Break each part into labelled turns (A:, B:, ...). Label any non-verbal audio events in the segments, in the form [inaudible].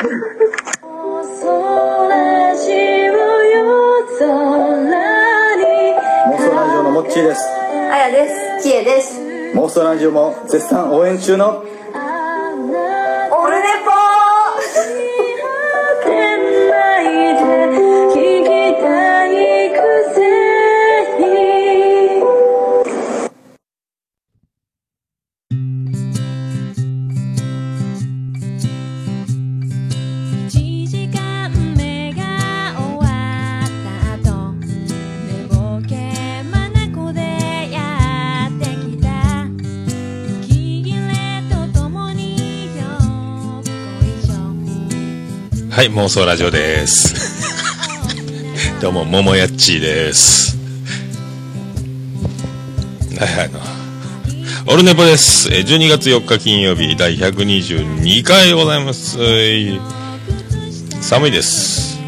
A: 妄想ラジオのモッチーです
B: あやです。きえです。
A: 妄想ラジオも絶賛応援中の
C: はい、妄想ラジオです。[laughs] どうも、ももやっちーです。はい、あの、オルネポです。えー12月4日金曜日、第122回でございます。えー寒いです。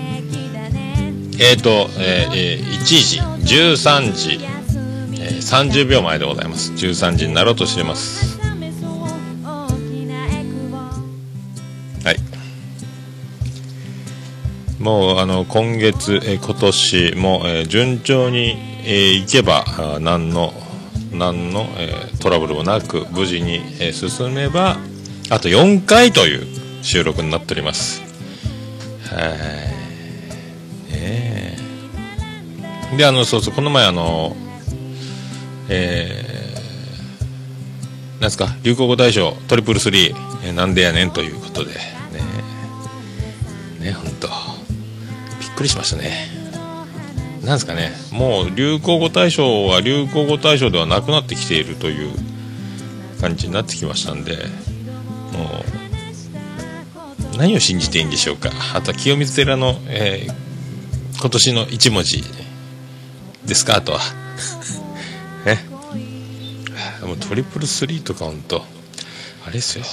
C: えっ、ー、と、えーえー1時、13時、えー30秒前でございます。13時になろうとしています。もうあの今月、えー今年も、えー順調に、えーいけばあ何の何の、えートラブルもなく無事に、えー進めばあと4回という収録になっております。はい。ねえ。であのそうそうこの前あのえーなんですか流行語大賞トリプルスリー、えーなんでやねんということでねね本当びっくりしましたね。なんですかね。もう流行語大賞は流行語大賞ではなくなってきているという感じになってきましたんでもう何を信じていいんでしょうか。あとは清水寺の、えー今年の一文字ですかあとは。[laughs] ね。もうトリプルスリーとか本当あれですよ。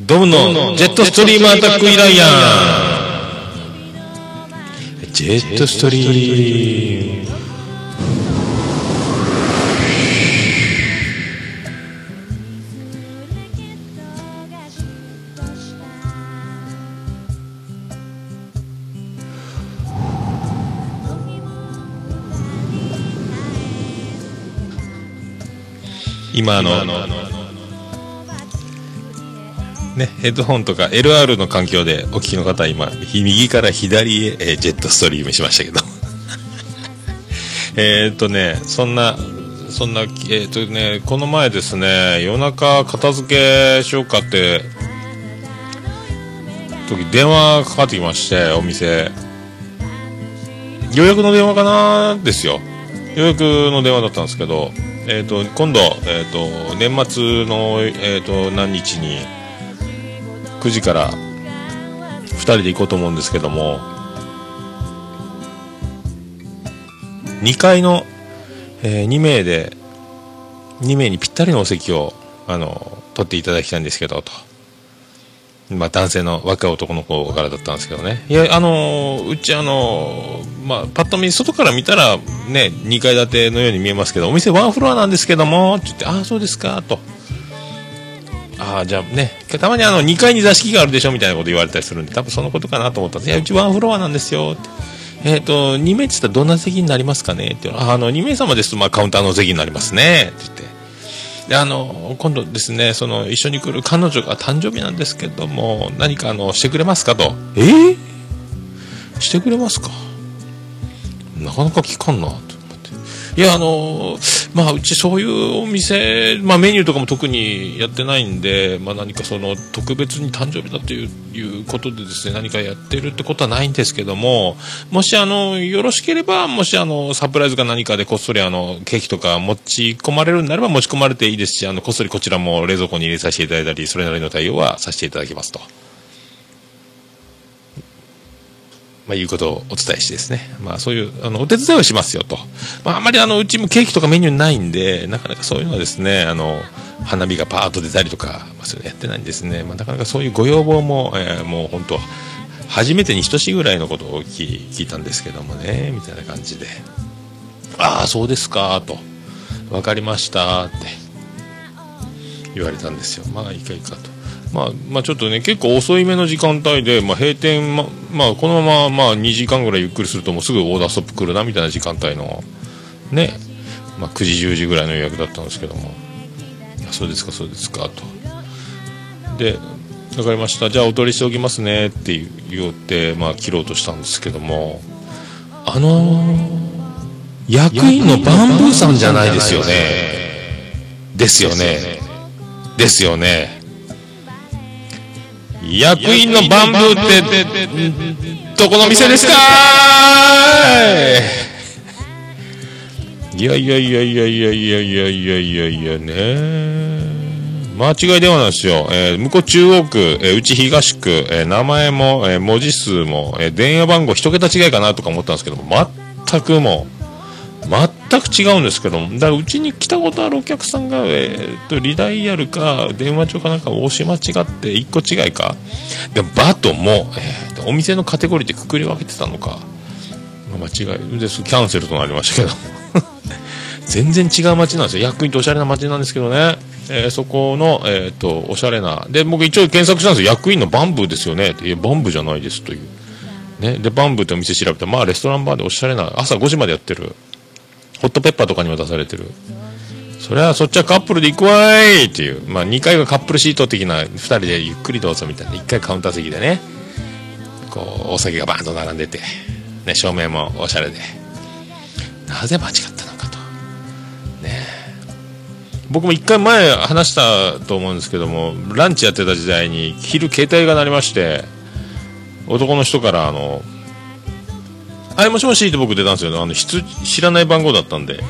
C: ドムのジェットストリームアタックイライアン。ジェットストリーム今のね、ヘッドホンとか LR の環境でお聞きの方は今右から左へ、えジェットストリームしましたけど。[laughs] えっとねそんなそんなえっ、とねこの前ですね夜中片付けしようかって時電話かかってきましてお店。予約の電話かなですよ。予約の電話だったんですけど、えー、と今度、えー、と年末の、えー、と何日に9時から2人で行こうと思うんですけども2階の、え2名で2名にぴったりのお席をあの取っていただきたいんですけどと。まあ、男性の若い男の子からだったんですけどね。いや、あのうちあのまあ、パッと見、外から見たら、ね、2階建てのように見えますけど、お店ワンフロアなんですけども、って言って、ああ、そうですか、と。ああ、じゃあね、たまにあの、2階に座敷があるでしょ、みたいなこと言われたりするんで、多分そのことかなと思ったんです。いや、うちワンフロアなんですよ、って。えっ、と、2名って言ったらどんな席になりますかねっていうのああの、2名様ですと、まあ、カウンターの席になりますね、って言って。であの今度ですねその一緒に来る彼女が誕生日なんですけども何かあのしてくれますかとえー、してくれますか？なかなか聞かんなと思っていやあのまあうちそういうお店、まあ、メニューとかも特にやってないんで、まあ、何かその特別に誕生日だといういうことでですね何かやってるってことはないんですけどももしあのよろしければもしあのサプライズか何かでこっそりあのケーキとか持ち込まれるんであれば持ち込まれていいですしあのこっそりこちらも冷蔵庫に入れさせていただいたりそれなりの対応はさせていただきますと。まあ、いうことをお伝えしてですね、まあ、そういうあのお手伝いをしますよと、まあ、あまりあのうちもケーキとかメニューないんでなかなかそういうのはですねあの花火がパーッと出たりとか、まあ、そういうのやってないんですね、まあ、なかなかそういうご要望も、えーもう本当初めてに等しいぐらいのことを聞いたんですけどもねみたいな感じでああそうですかと分かりましたって言われたんですよ。まあいいかいいかと。まあ、まあちょっとね結構遅いめの時間帯で、まあ、閉店ま、まあ、このまま、まあ、2時間ぐらいゆっくりするともうすぐオーダーストップ来るなみたいな時間帯のね、まあ、9時10時ぐらいの予約だったんですけども。そうですかそうですかと。で分かりました。じゃあお取りしておきますねって言って、まあ、切ろうとしたんですけども。あの役員のバンブーさんじゃないですよね。ですよね。ですよね。役員のバンブーってどこの店ですか？いやいやいやいやいやいやいやいやいやいやね。間違い電話なんですよ、えー向こう中央区、えーうち東区、えー名前も、えー文字数も、えー電話番号一桁違いかなとか思ったんですけども全くもう全く違うんですけども。だからうちに来たことあるお客さんが、えー、とリダイヤルか電話帳かなんかを押し間違って1個違いか。でバとも、えーとお店のカテゴリーでくくり分けてたのか。間違いです。キャンセルとなりましたけど。[laughs] 全然違う街なんですよ。役員とおしゃれな街なんですけどね、えーそこの、えー、とおしゃれな。で僕一応検索したんですよ。役員のバンブーですよね。っていやバンブーじゃないですという。ね、でバンブーってお店調べたらまあレストランバーでおしゃれな朝5時までやってる。ホットペッパーとかにも出されてる。そりゃそっちはカップルで行くわいっていう。まあ2階がカップルシート的な2人でゆっくりどうぞみたいな。1階カウンター席でね。こうお酒がバーンと並んでて、ね、照明もおしゃれで。なぜ間違ったのかと。ね。僕も1回前話したと思うんですけどもランチやってた時代に昼携帯が鳴りまして男の人からあの「はいもしもし」って僕出たんですよあの知らない番号だったんで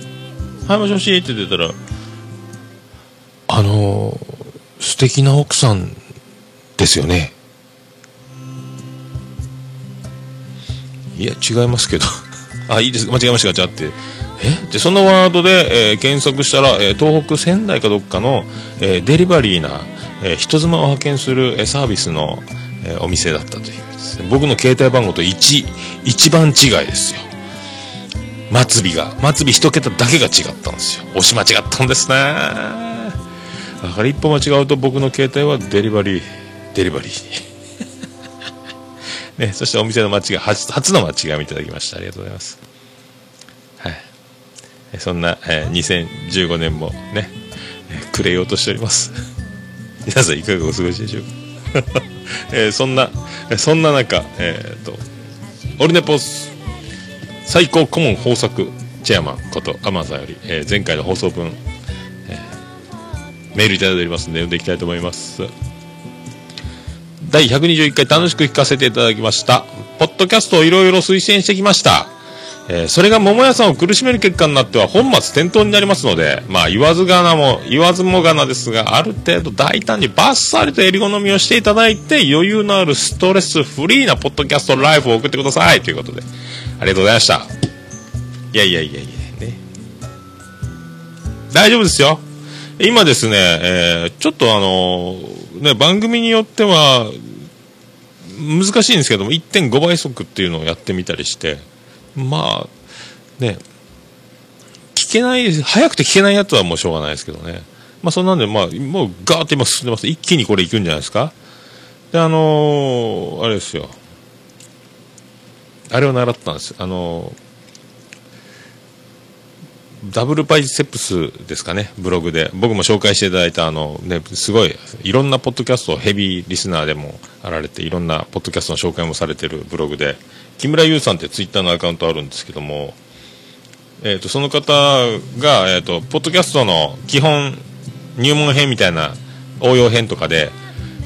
C: 「はいもしもし」って出たら「あの素敵な奥さんですよね」いや違いますけど。[laughs] あいいです。間違えましたじゃあって。え？でそのワードで、えー検索したら、えー東北仙台かどっかの、えデリバリーな、え人妻を派遣する、えサービスの、えお店だったという。ですね。僕の携帯番号と一一番違いですよ。末尾が。末尾一桁だけが違ったんですよ。押し間違ったんですね。だから一歩間違うと僕の携帯はデリバリーデリバリー。[laughs] ね、そしてお店の間違い初初の間違いをいただきました。ありがとうございます。はい。そんな、えー2015年もね、えー暮れようとしております。皆さんいかがお過ごしでしょうか、えーそんなそんな中えー、とオルネポス最高顧問豊作チェアマンことアマンさんより、えー前回の放送分、えーメールいただいておりますので読んでいきたいと思います第121回楽しく聞かせていただきました。ポッドキャストをいろいろ推薦してきました。えーそれが桃屋さんを苦しめる結果になっては本末転倒になりますので、まあ言わずがなも、言わずもがなですが、ある程度大胆にバッサリと襟好みをしていただいて、余裕のあるストレスフリーなポッドキャストライフを送ってください。ということで、ありがとうございました。いやいやいやいや、ね。大丈夫ですよ。今ですね、えーちょっとあのーね、番組によっては、難しいんですけども、1.5倍速っていうのをやってみたりして、まあ、ね、聞けない、早くて聞けないやつはもうしょうがないですけどね。まあそんなんで、まあ、もうガーッと今進んでます。一気にこれいくんじゃないですか。で、あのーあれですよ。あれを習ったんです。あのーダブルバイセップスですかね、ブログで。僕も紹介していただいた、あの、ね、すごい、いろんなポッドキャストヘビーリスナーでもあられて、いろんなポッドキャストの紹介もされてるブログで、木村優さんってツイッターのアカウントあるんですけども、えっ、と、その方が、えっ、と、ポッドキャストの基本入門編みたいな応用編とかで、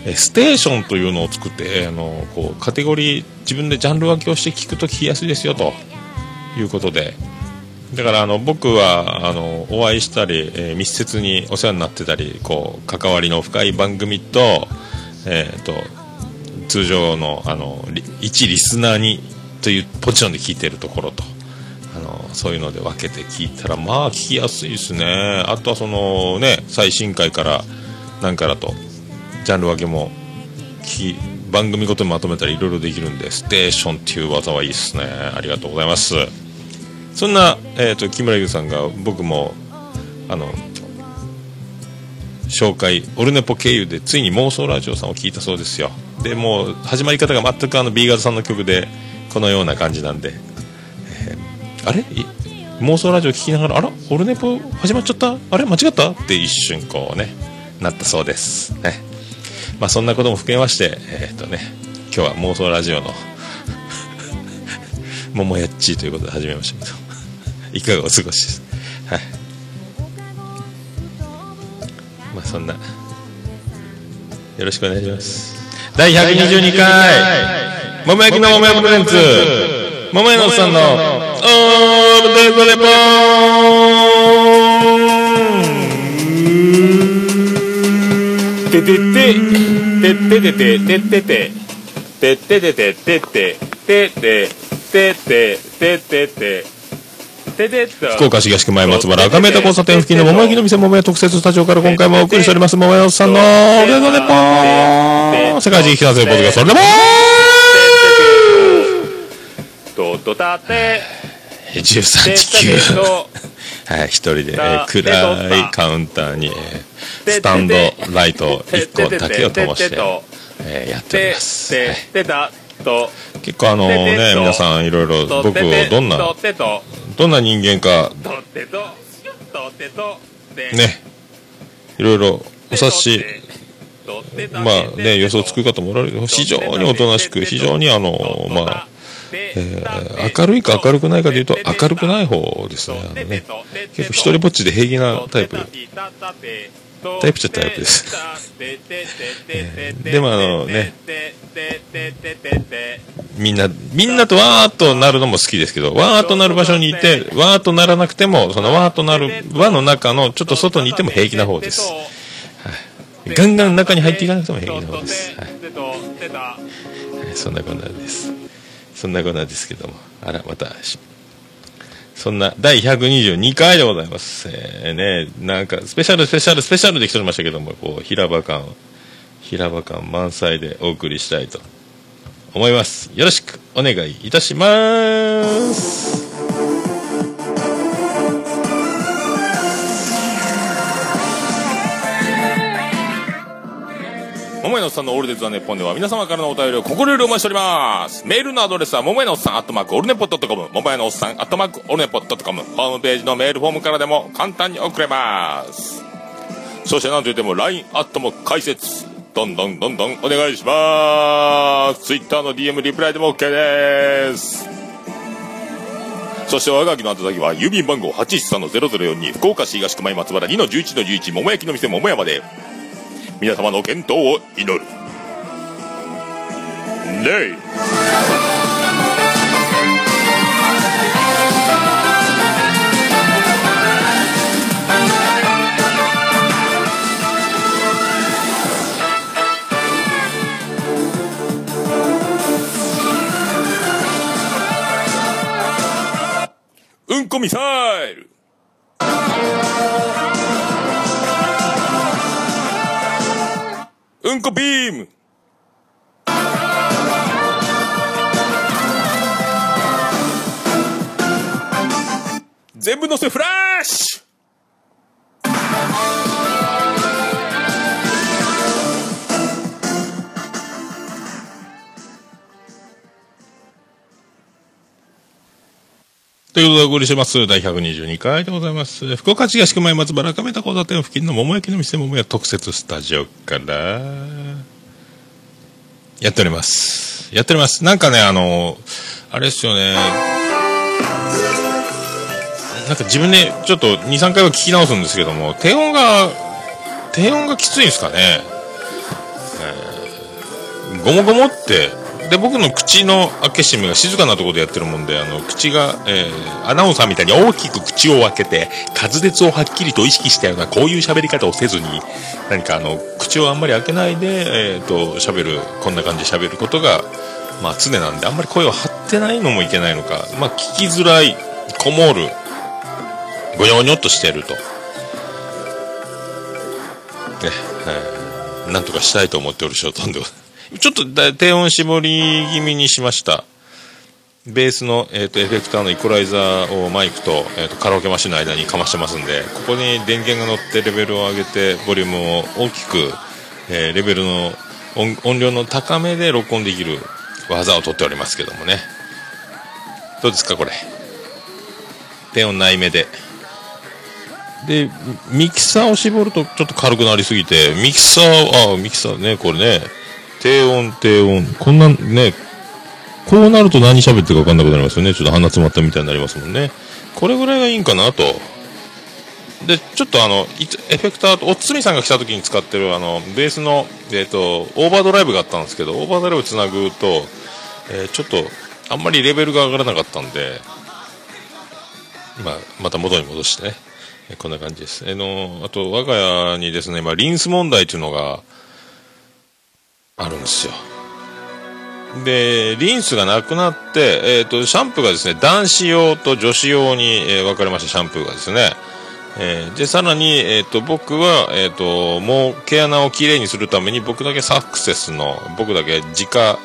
C: えーステーションというのを作って、あの、こう、カテゴリー、自分でジャンル分けをして聞くと聞きやすいですよ、ということで、だからあの僕はあのお会いしたり、えー密接にお世話になってたりこう関わりの深い番組と,、えー、と通常のあの一リスナーにというポジションで聞いてるところとあのそういうので分けて聞いたらまあ聞きやすいですね。あとはそのね最新回からなんからとジャンル分けも番組ごとにまとめたりいろいろできるんでステーションっていう技はいいですね。ありがとうございます。そんな、えー、と木村優さんが僕もあの紹介オルネポ経由でついに妄想ラジオさんを聞いたそうですよ。でもう始まり方が全くあの B 型さんの曲でこのような感じなんで、えーあれ？妄想ラジオ聞きながらあら？オルネポ始まっちゃった？あれ？間違った？って一瞬こうねなったそうです。ね。まあそんなことも含めましてえーっとね今日は妄想ラジオの [laughs] 桃やっちということで始めましたけど。[laughs] いかがお過ごしです？はい。まあそんな。よろしくお願いします。第122回。桃焼きの桃屋プレゼンツ。桃屋のおっさんのオールデイズレポーン。
D: ててててててててててててててててて
C: 福岡市東区前松原赤目田交差点付近の桃焼きの店桃屋特設スタジオから今回もお送りしております桃屋のおっさんのオールデイズレポーン世界一引き出せるポッドキャストそれでも
D: ととたて
C: 13
D: て
C: 地球
D: てと
C: はい、一人で、えー暗いカウンターに、えースタンドライト1個だけを灯して、えーやっており
D: て
C: ます、はい結構あのね皆さんいろいろ僕をどんなどんな人間かねいろいろお察しまあね予想つく方もおられる非常におとなしく非常にあのまあえー明るいか明るくないかでいうと明るくない方ですねあのね。結構一人ぼっちで平気なタイプタイプっちゃタイプですえーでもあのねみんなみんなとわーっとなるのも好きですけどわーっとなる場所にいてわーっとならなくてもそのわーっとなる輪の中のちょっと外にいても平気な方ですガンガン中に入っていかなくても平気な方です、はいはいそんなこんなですそんなことなですけども。あらまた。そんな第122回でございます。えー、ね。なんかスペシャルスペシャルスペシャルで来ておりましたけどもこう平場感平場感満載でお送りしたいと思います。よろしくお願いいたします。
D: 桃屋のさんのオールデイズ・ザ・ネポンでは皆様からのお便りを心よりお待ちしております。メールのアドレスは、桃屋のおっさん、アットマーク、オルネポットコム、桃屋のおっさん、アットマーク、オルネポットコム、ホームページのメールフォームからでも簡単に送れます。そしてなんといっても、LINE アットも開設。どんどんどんどんお願いします。Twitter の DM リプライでも OK です。そして我がきの宛先は郵便番号813-0042福岡市東区前松原2-11-11桃焼きの店桃屋まで皆様の健闘を祈る。レイ。うんこミサイル。うんこビーム。全部乗せフライ
C: ということでお送りします。第122回でございます。福岡市東区前松原亀田交差点付近の桃焼きの店桃屋特設スタジオから、やっております。やっております。なんかね、あの、あれですよね。なんか自分でちょっと2、3回は聞き直すんですけども、低音が、低音がきついんですかね。えー、ごもごもって、で、僕の口の開け閉めが静かなところでやってるもんで、あの、口が、えー、アナウンサーみたいに大きく口を開けて、滑舌をはっきりと意識したような、こういう喋り方をせずに、何かあの、口をあんまり開けないで、えっ、と、喋る、こんな感じで喋ることが、まあ常なんで、あんまり声を張ってないのもいけないのか、まあ聞きづらい、こもる、ごにょごにょっとしてると。ね、えーなんとかしたいと思っておる所存でございますちょっと低音絞り気味にしました。ベースの、えー、とエフェクターのイコライザーをマイクと,、えー、とカラオケマシンの間にかましてますんでここに電源が乗ってレベルを上げてボリュームを大きく、えーレベルの音音量の高めで録音できる技を取っておりますけどもね。どうですかこれ？低音内目で。でミキサーを絞るとちょっと軽くなりすぎてミキサーあミキサーねこれね。低音低音。こんなねこうなると何喋ってるか分かんなくなりますよね。ちょっと鼻詰まったみたいになりますもんね。これぐらいがいいんかなと。でちょっとあのエフェクターとおつみさんが来た時に使ってるあのベースの、えー、とオーバードライブがあったんですけどオーバードライブつなぐと、えーちょっとあんまりレベルが上がらなかったんで、まあ、また元に戻してね。こんな感じです。えの、あと、我が家にですね、今、リンス問題というのがあるんですよ。で、リンスがなくなって、えっ、と、シャンプーがですね、男子用と女子用に、えー分かれました、シャンプーがですね。えーで、さらに、えっ、と、僕は、えっ、と、もう毛穴をきれいにするために、僕だけサクセスの、僕だけ直、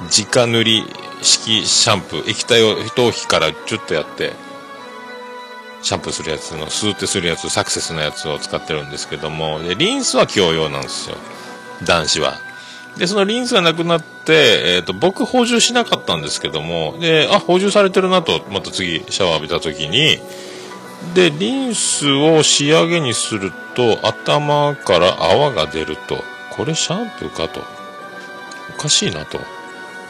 C: 直塗り式シャンプー、液体を頭皮からチュッとやって、シャンプーするやつの、スーってするやつ、サクセスのやつを使ってるんですけども、で、リンスは共用なんですよ。男子は。で、そのリンスがなくなって、えっ、と、僕補充しなかったんですけども、で、あ、補充されてるなと、また次、シャワー浴びた時に、で、リンスを仕上げにすると、頭から泡が出ると、これシャンプーかと。おかしいなと。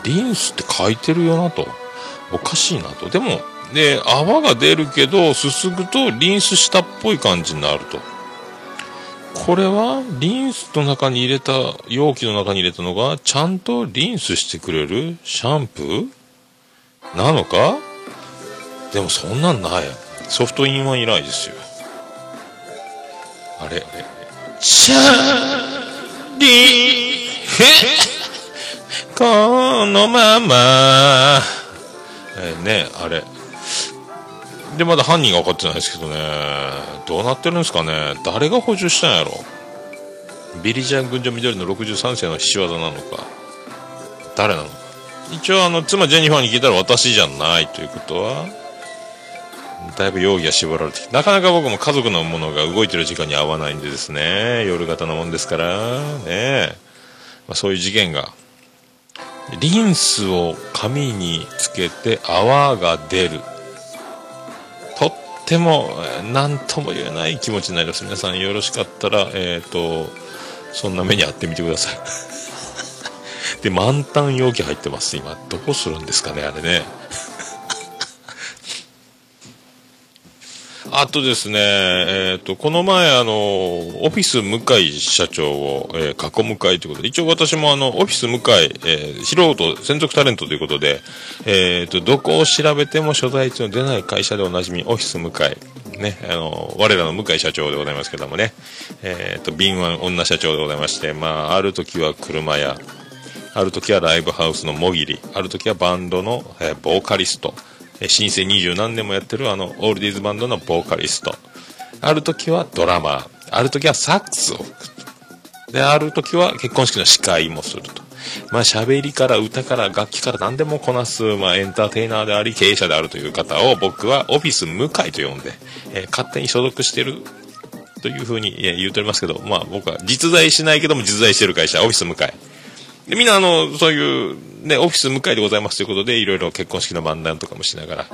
C: リンスって書いてるよなと。おかしいなと。でも、で、泡が出るけど、すすぐとリンスしたっぽい感じになると。これは、リンスの中に入れた、容器の中に入れたのが、ちゃんとリンスしてくれるシャンプー？なのか？でもそんなんない。ソフトインワン以来ですよ。あれ、あれ、チャーリー、[laughs] このまま、えね、あれ。で、まだ犯人が分かってないですけどね、どうなってるんですかね、誰が補充したんやろ。ビリジャン群青緑の63世の仕業なのか、誰なのか。一応、あの、妻ジェニファーに聞いたら私じゃないということは、だいぶ容疑が絞られてきて、なかなか僕も家族のものが動いてる時間に合わないんでですね、夜型のもんですから、ね、まあ、そういう事件が。リンスを髪につけて泡が出る。とっても、何とも言えない気持ちになります。皆さんよろしかったら、えっ、と、そんな目に遭ってみてください。[laughs] で、満タン容器入ってます。今、どこするんですかね、あれね。あとですね、えっ、と、この前、あの、オフィス向井社長を、えー囲む会ということで、一応私もあの、オフィス向井、えー素人、専属タレントということで、えっ、と、どこを調べても所在地の出ない会社でおなじみ、オフィス向井。ね、あの、我らの向井社長でございますけどもね、えっ、と、敏腕女社長でございまして、まあ、ある時は車屋、ある時はライブハウスのもぎり、ある時はバンドの、えーボーカリスト、え新生二十何年もやってるあの、オールディーズバンドのボーカリスト、ある時はドラマー、ある時はサックスを。で、ある時は結婚式の司会もすると。まあ、喋りから歌から楽器から何でもこなす、まあ、エンターテイナーであり、経営者であるという方を僕はオフィス向井と呼んで、えー勝手に所属してるというふうに言うておりますけど、まあ僕は実在しないけども実在してる会社、オフィス向井。でみんなあの、そういう、ね、オフィス向かいでございますということで、いろいろ結婚式の漫談とかもしながら、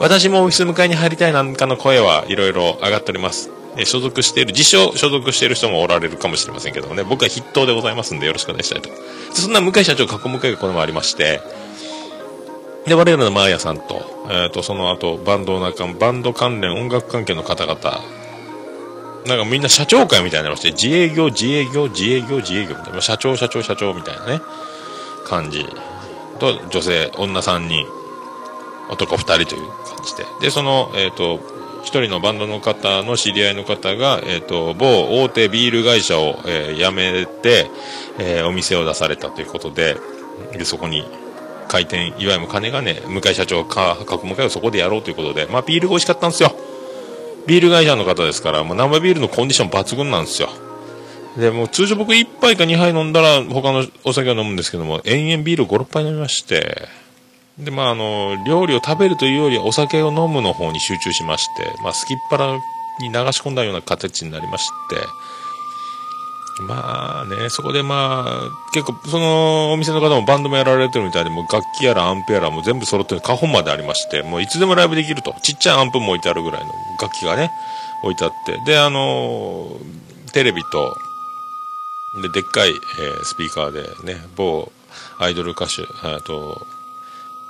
C: 私もオフィス向かいに入りたいなんかの声はいろいろ上がっております。え所属している、自称所属している人もおられるかもしれませんけどもね、僕は筆頭でございますんでよろしくお願いしたいと。でそんな向井社長、過去向井がこの前ありまして、で、我々のマーヤさんと、えっ、と、その後、バンド仲間、バンド関連、音楽関係の方々、なんかみんな社長会みたいなりまして、自営業、自営業、自営業、自営業みたいな、社長、社長、社長みたいなね、感じ。と、女性、女3人、男2人という感じで。で、その、えっ、と、一人のバンドの方の知り合いの方が、えっ、と、某大手ビール会社を、えー辞めて、えお店を出されたということで、で、そこに、開店祝、いわゆる金がね、向井社長か、各向井をそこでやろうということで、まあ、ビールが美味しかったんですよ。ビール会社の方ですから、もう生ビールのコンディション抜群なんですよ。で、もう通常僕1杯か2杯飲んだら他のお酒を飲むんですけども、延々ビール5、6杯飲みまして、で、まあ、あの、料理を食べるというよりお酒を飲むの方に集中しまして、まあ、すきっ腹に流し込んだような形になりまして、まあね、そこでまあ、結構、そのお店の方もバンドもやられてるみたいで、もう楽器やらアンプやらも全部揃ってる、カホンまでありまして、もういつでもライブできると。ちっちゃいアンプも置いてあるぐらいの楽器がね、置いてあって。で、あのテレビと、で、でっかい、えースピーカーでね、某アイドル歌手、あと、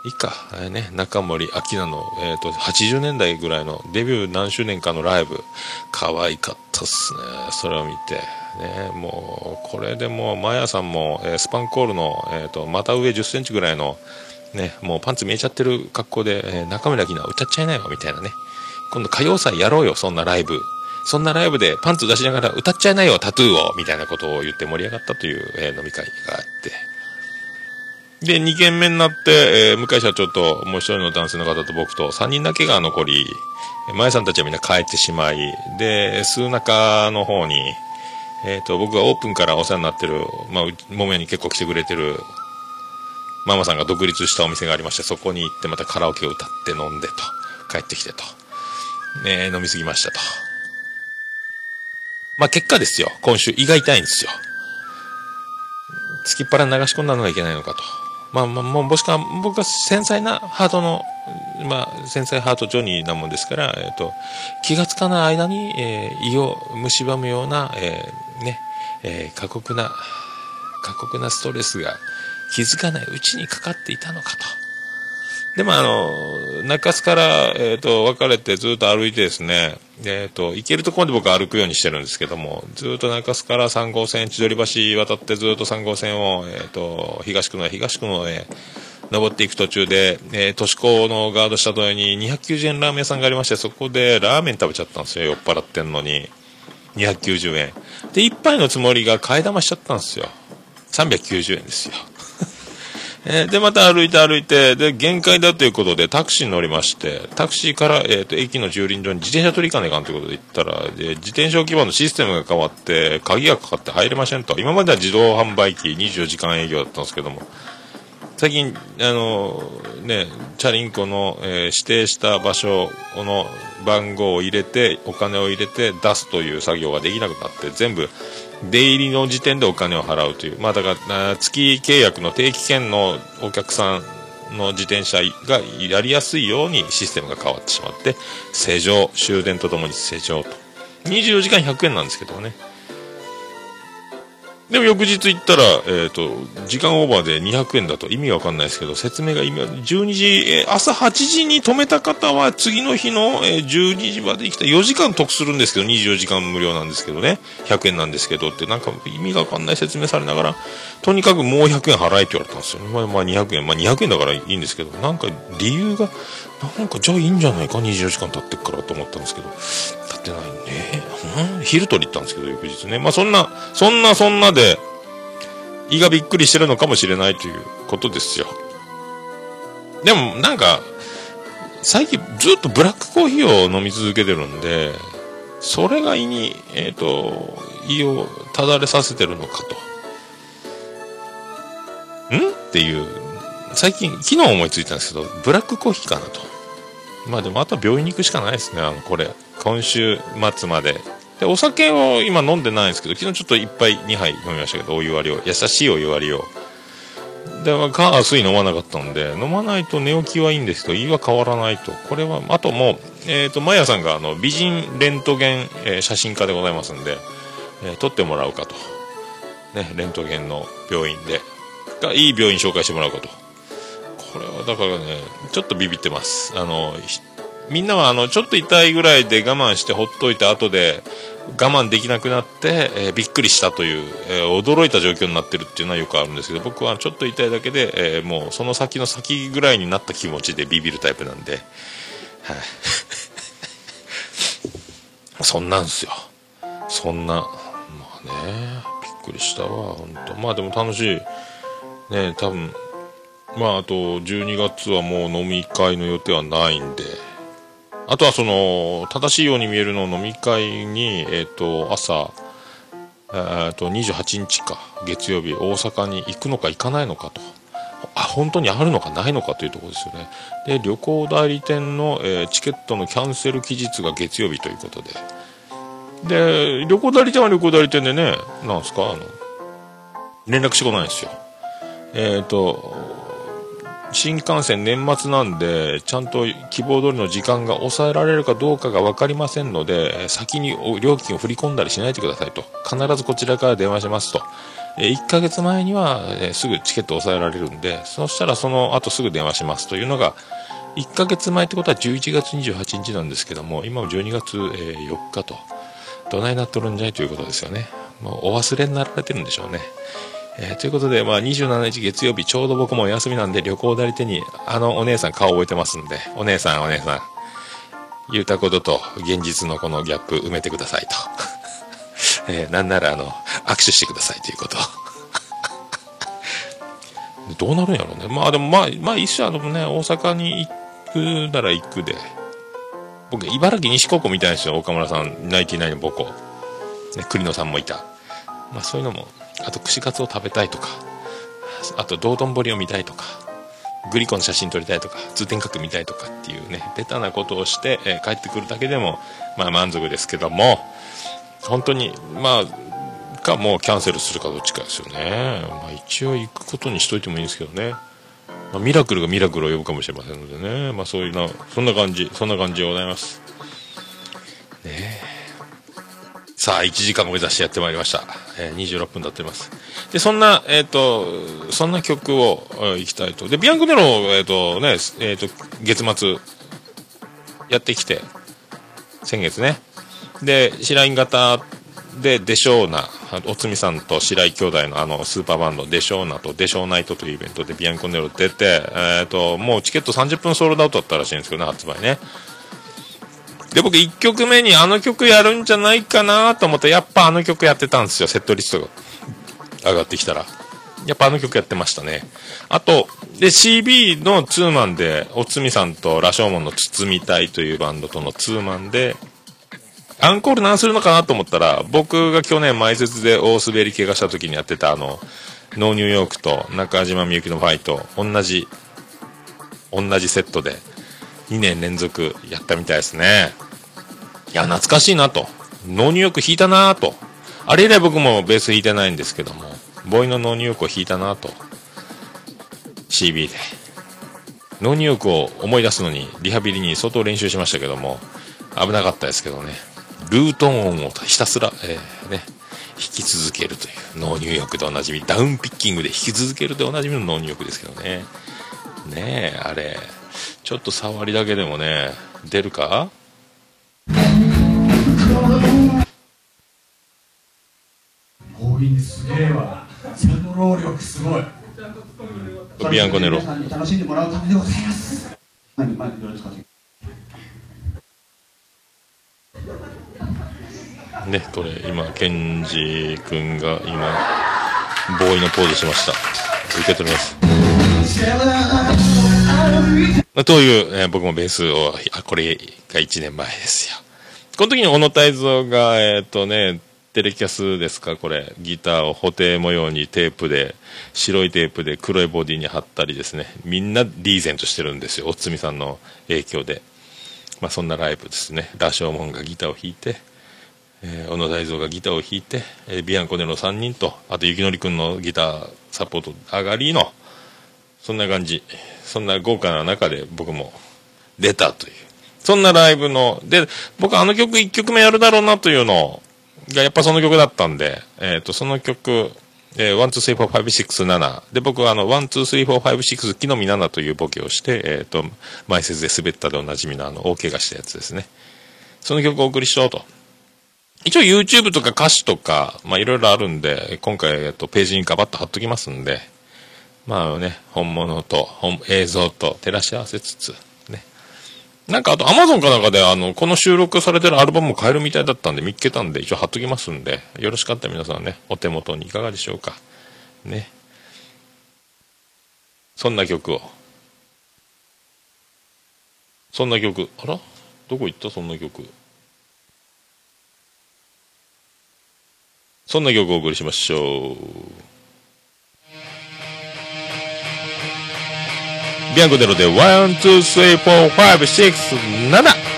C: いいか、あれね、中森明菜の、えっ、と、80年代ぐらいのデビュー何周年かのライブ、可愛かったっすね。それを見て。ね、もう、これでもう、マヤさんも、えースパンコールの、えっ、と、また上10センチぐらいの、ね、もうパンツ見えちゃってる格好で、えー中村明菜歌っちゃいないよ、みたいなね。今度歌謡祭やろうよ、そんなライブ。そんなライブでパンツ出しながら歌っちゃいないよ、タトゥーを、みたいなことを言って盛り上がったという、えー飲み会があって。で、2軒目になって、えー向井社長ともう一人の男性の方と僕と3人だけが残り、え前さんたちはみんな帰ってしまい、で、数中の方に、えっ、と、僕がオープンからお世話になってる、まあ、う桃屋に結構来てくれてる、ママさんが独立したお店がありまして、そこに行ってまたカラオケを歌って飲んでと、帰ってきてと、ね、飲みすぎましたと。まあ、結果ですよ、今週胃が痛いんですよ。突きっ腹に流し込んだのがいけないのかと。まあまあ、もう、もしか、僕は繊細なハートの、まあ、繊細ハートジョニーなもんですから、えっ、と、気がつかない間に、えー胃を蝕むような、えーね、えー過酷な、過酷なストレスが気づかないうちにかかっていたのかと。でもあの、中洲から、えっ、と、別れてずっと歩いてですね、えっ、と、行けるところで僕は歩くようにしてるんですけども、ずっと中洲から3号線、千鳥橋渡ってずっと3号線を、えっ、と、東区の東区のへ登っていく途中で、えー、都市高のガード下沿いに290円ラーメン屋さんがありまして、そこでラーメン食べちゃったんですよ、酔っ払ってんのに。290円。で、一杯のつもりが替え玉しちゃったんですよ。390円ですよ。えーで、また歩いて歩いて、で、限界だということでタクシーに乗りまして、タクシーから、えっ、と、駅の駐輪場に自転車取り行かないかんということで行ったら、で、自転車置き場のシステムが変わって、鍵がかかって入れませんと。今までは自動販売機24時間営業だったんですけども、最近、あのね、チャリンコの、えー指定した場所の番号を入れて、お金を入れて出すという作業ができなくなって、全部、出入りの時点でお金を払うという。まあだから、月契約の定期券のお客さんの自転車がやりやすいようにシステムが変わってしまって、施錠、終電とともに施錠と。24時間100円なんですけどね。でも翌日行ったら、えっ、と、時間オーバーで200円だと。意味わかんないですけど、説明が意味は、12時、えー朝8時に止めた方は次の日の、えー12時まで来たい。4時間得するんですけど、24時間無料なんですけどね、100円なんですけどって、なんか意味がわかんない説明されながら、とにかくもう100円払えって言われたんですよ。まあ、まあ200円、まあ200円だからいいんですけど、なんか理由が、なんかじゃあいいんじゃないか、24時間経ってっからと思ったんですけど、経ってないね。うん？昼取り行ったんですけど、翌日ね。まあそんな、そんなそんなで、胃がびっくりしてるのかもしれないということですよ。でもなんか、最近ずっとブラックコーヒーを飲み続けてるんで、それが胃に、えっ、と、胃をただれさせてるのかと。ん？っていう、最近、昨日思いついたんですけど、ブラックコーヒーかなと。まあでもあとは病院に行くしかないですね、あの、これ。今週末まで。で、お酒を今飲んでないんですけど、昨日ちょっと一杯2杯飲みましたけど、お湯割りを。優しいお湯割りを。で、まあ、か、水飲まなかったんで、飲まないと寝起きはいいんですけど、胃は変わらないと。これは、あともう、えっ、と、マヤさんが、あの、美人レントゲン、えー写真家でございますんで、えー撮ってもらうかと。ね、レントゲンの病院で。が、いい病院紹介してもらうかと。これはだからね、ちょっとビビってます。あの、みんなはあの、ちょっと痛いぐらいで我慢してほっといて後で我慢できなくなって、えーびっくりしたという、えー驚いた状況になってるっていうのはよくあるんですけど、僕はちょっと痛いだけで、えーもうその先の先ぐらいになった気持ちでビビるタイプなんで、はい。[laughs] そんなんすよ。そんな、まあね、びっくりしたわ、本当まあでも楽しい。ね、多分、まああと12月はもう飲み会の予定はないんで、あとはその、正しいように見えるのを飲み会に、えっ、と、朝、えっと、28日か、月曜日、大阪に行くのか行かないのかと。あ本当にあるのかないのかというところですよね。で旅行代理店の、えーチケットのキャンセル期日が月曜日ということで。で旅行代理店は旅行代理店でねなんすか？あの連絡してこないんですよ。えっ、と新幹線年末なんでちゃんと希望通りの時間が抑えられるかどうかが分かりませんので先に料金を振り込んだりしないでくださいと。必ずこちらから電話しますと。1ヶ月前には、すぐチケットを抑えられるんでそしたらその後すぐ電話しますというのが1ヶ月前ってことは11月28日なんですけども今も12月、4日とどないなっとるんじゃいということですよね。もうお忘れになられてるんでしょうね。えーということで、まあ、27日月曜日、ちょうど僕もお休みなんで、旅行代理店に、あのお姉さん顔覚えてますんで、お姉さん、お姉さん、言うたことと、現実のこのギャップ埋めてくださいと。[laughs] えーなんなら、あの、握手してくださいということ。[laughs] どうなるんやろうね。まあでも、まあ、まあ一緒あのね、大阪に行くなら行くで。僕、茨城西高校みたいですよ、岡村さん、ナインティナイの母校。ね、栗野さんもいた。まあそういうのも、あと串カツを食べたいとか、あと道頓堀を見たいとか、グリコの写真撮りたいとか、通天閣見たいとかっていうね、ベタなことをして、えー帰ってくるだけでも、まあ満足ですけども、本当に、まあ、かもうキャンセルするかどっちかですよね。まあ一応行くことにしといてもいいんですけどね。まあ、ミラクルがミラクルを呼ぶかもしれませんのでね。まあそういうな、そんな感じ、そんな感じでございます。ねえさあ、1時間を目指してやってまいりました。えー26分経っております。で、そんな、えっ、と、そんな曲を、えー、いきたいと。で、ビアンコネロ、えっ、とね、えっ、と、月末、やってきて、先月ね。で、白井型で、デショーナ、おつみさんと白井兄弟のあの、スーパーバンド、デショーナとデショーナイトというイベントでビアンコネロ出て、えっ、と、もうチケット30分ソールドアウトだったらしいんですけどね、発売ね。で、僕1曲目にあの曲やるんじゃないかなと思って、やっぱあの曲やってたんですよ、セットリストが上がってきたら。やっぱあの曲やってましたね。あと、で、CB のツーマンで、おつみさんと羅生門の包みたいというバンドとのツーマンで、アンコール何するのかなと思ったら、僕が去年前説で大滑り怪我した時にやってたあの、ノーニューヨークと中島みゆきのファイト、同じ、同じセットで、2年連続やったみたいですね。いや、懐かしいなと。ノーニューヨーク弾いたなと。あれ以来僕もベース弾いてないんですけども、ボーイのノーニューヨークを弾いたなと。CB で。ノーニューヨークを思い出すのに、リハビリに相当練習しましたけども、危なかったですけどね。ルート音をひたすら、えーね、弾き続けるという、ノーニューヨークでおなじみ、ダウンピッキングで弾き続けるでおなじみのノーニューヨークですけどね。ねえ、あれ、ちょっと触りだけでもね、出るか？
E: ボンすげえわその労力すごい。
C: ビアンコネロ
E: 皆さんに楽しんでもらうためでございます。何どうですか
C: ね、これ今、ケンジ君が今、ボーイのポーズしました。受け取ります。という、えー僕もベースを、あ、これが1年前ですよ。この時に小野泰造が、えっ、とね、テレキャスですか、これ、ギターを補定模様にテープで、白いテープで黒いボディに貼ったりですね、みんなリーゼントしてるんですよ、おつみさんの影響で。まあそんなライブですね。ラショーモンがギターを弾いて、えー小野大蔵がギターを弾いて、えービアンコネの3人と、あと雪のりくんのギターサポート上がりの、そんな感じ。そんな豪華な中で僕も出たという。そんなライブの、で、僕あの曲1曲目やるだろうなというのが、やっぱその曲だったんで、えっ、と、その曲、えー、1、2、3、4、5、6、7。で、僕はあの、1、2、3、4、5、6、木の実7というボケをして、えっ、と、前説で滑ったでおなじみのあの、大怪我したやつですね。その曲をお送りしようと。一応 YouTube とか歌詞とか、まあいろいろあるんで、今回、えっと、ページにガバッと貼っときますんで、まあね、本物と本映像と照らし合わせつつ、ね。なんかあと Amazon かなんかであの、この収録されてるアルバムも買えるみたいだったんで見っけたんで一応貼っときますんで、よろしかったら皆さんね、お手元にいかがでしょうか。ね。そんな曲を。そんな曲。あら？どこ行った？そんな曲。そんな曲をお送りしましょう。
F: ビンコネロでワン、ツー、スリー、フォー、ファイブ、シックス、7!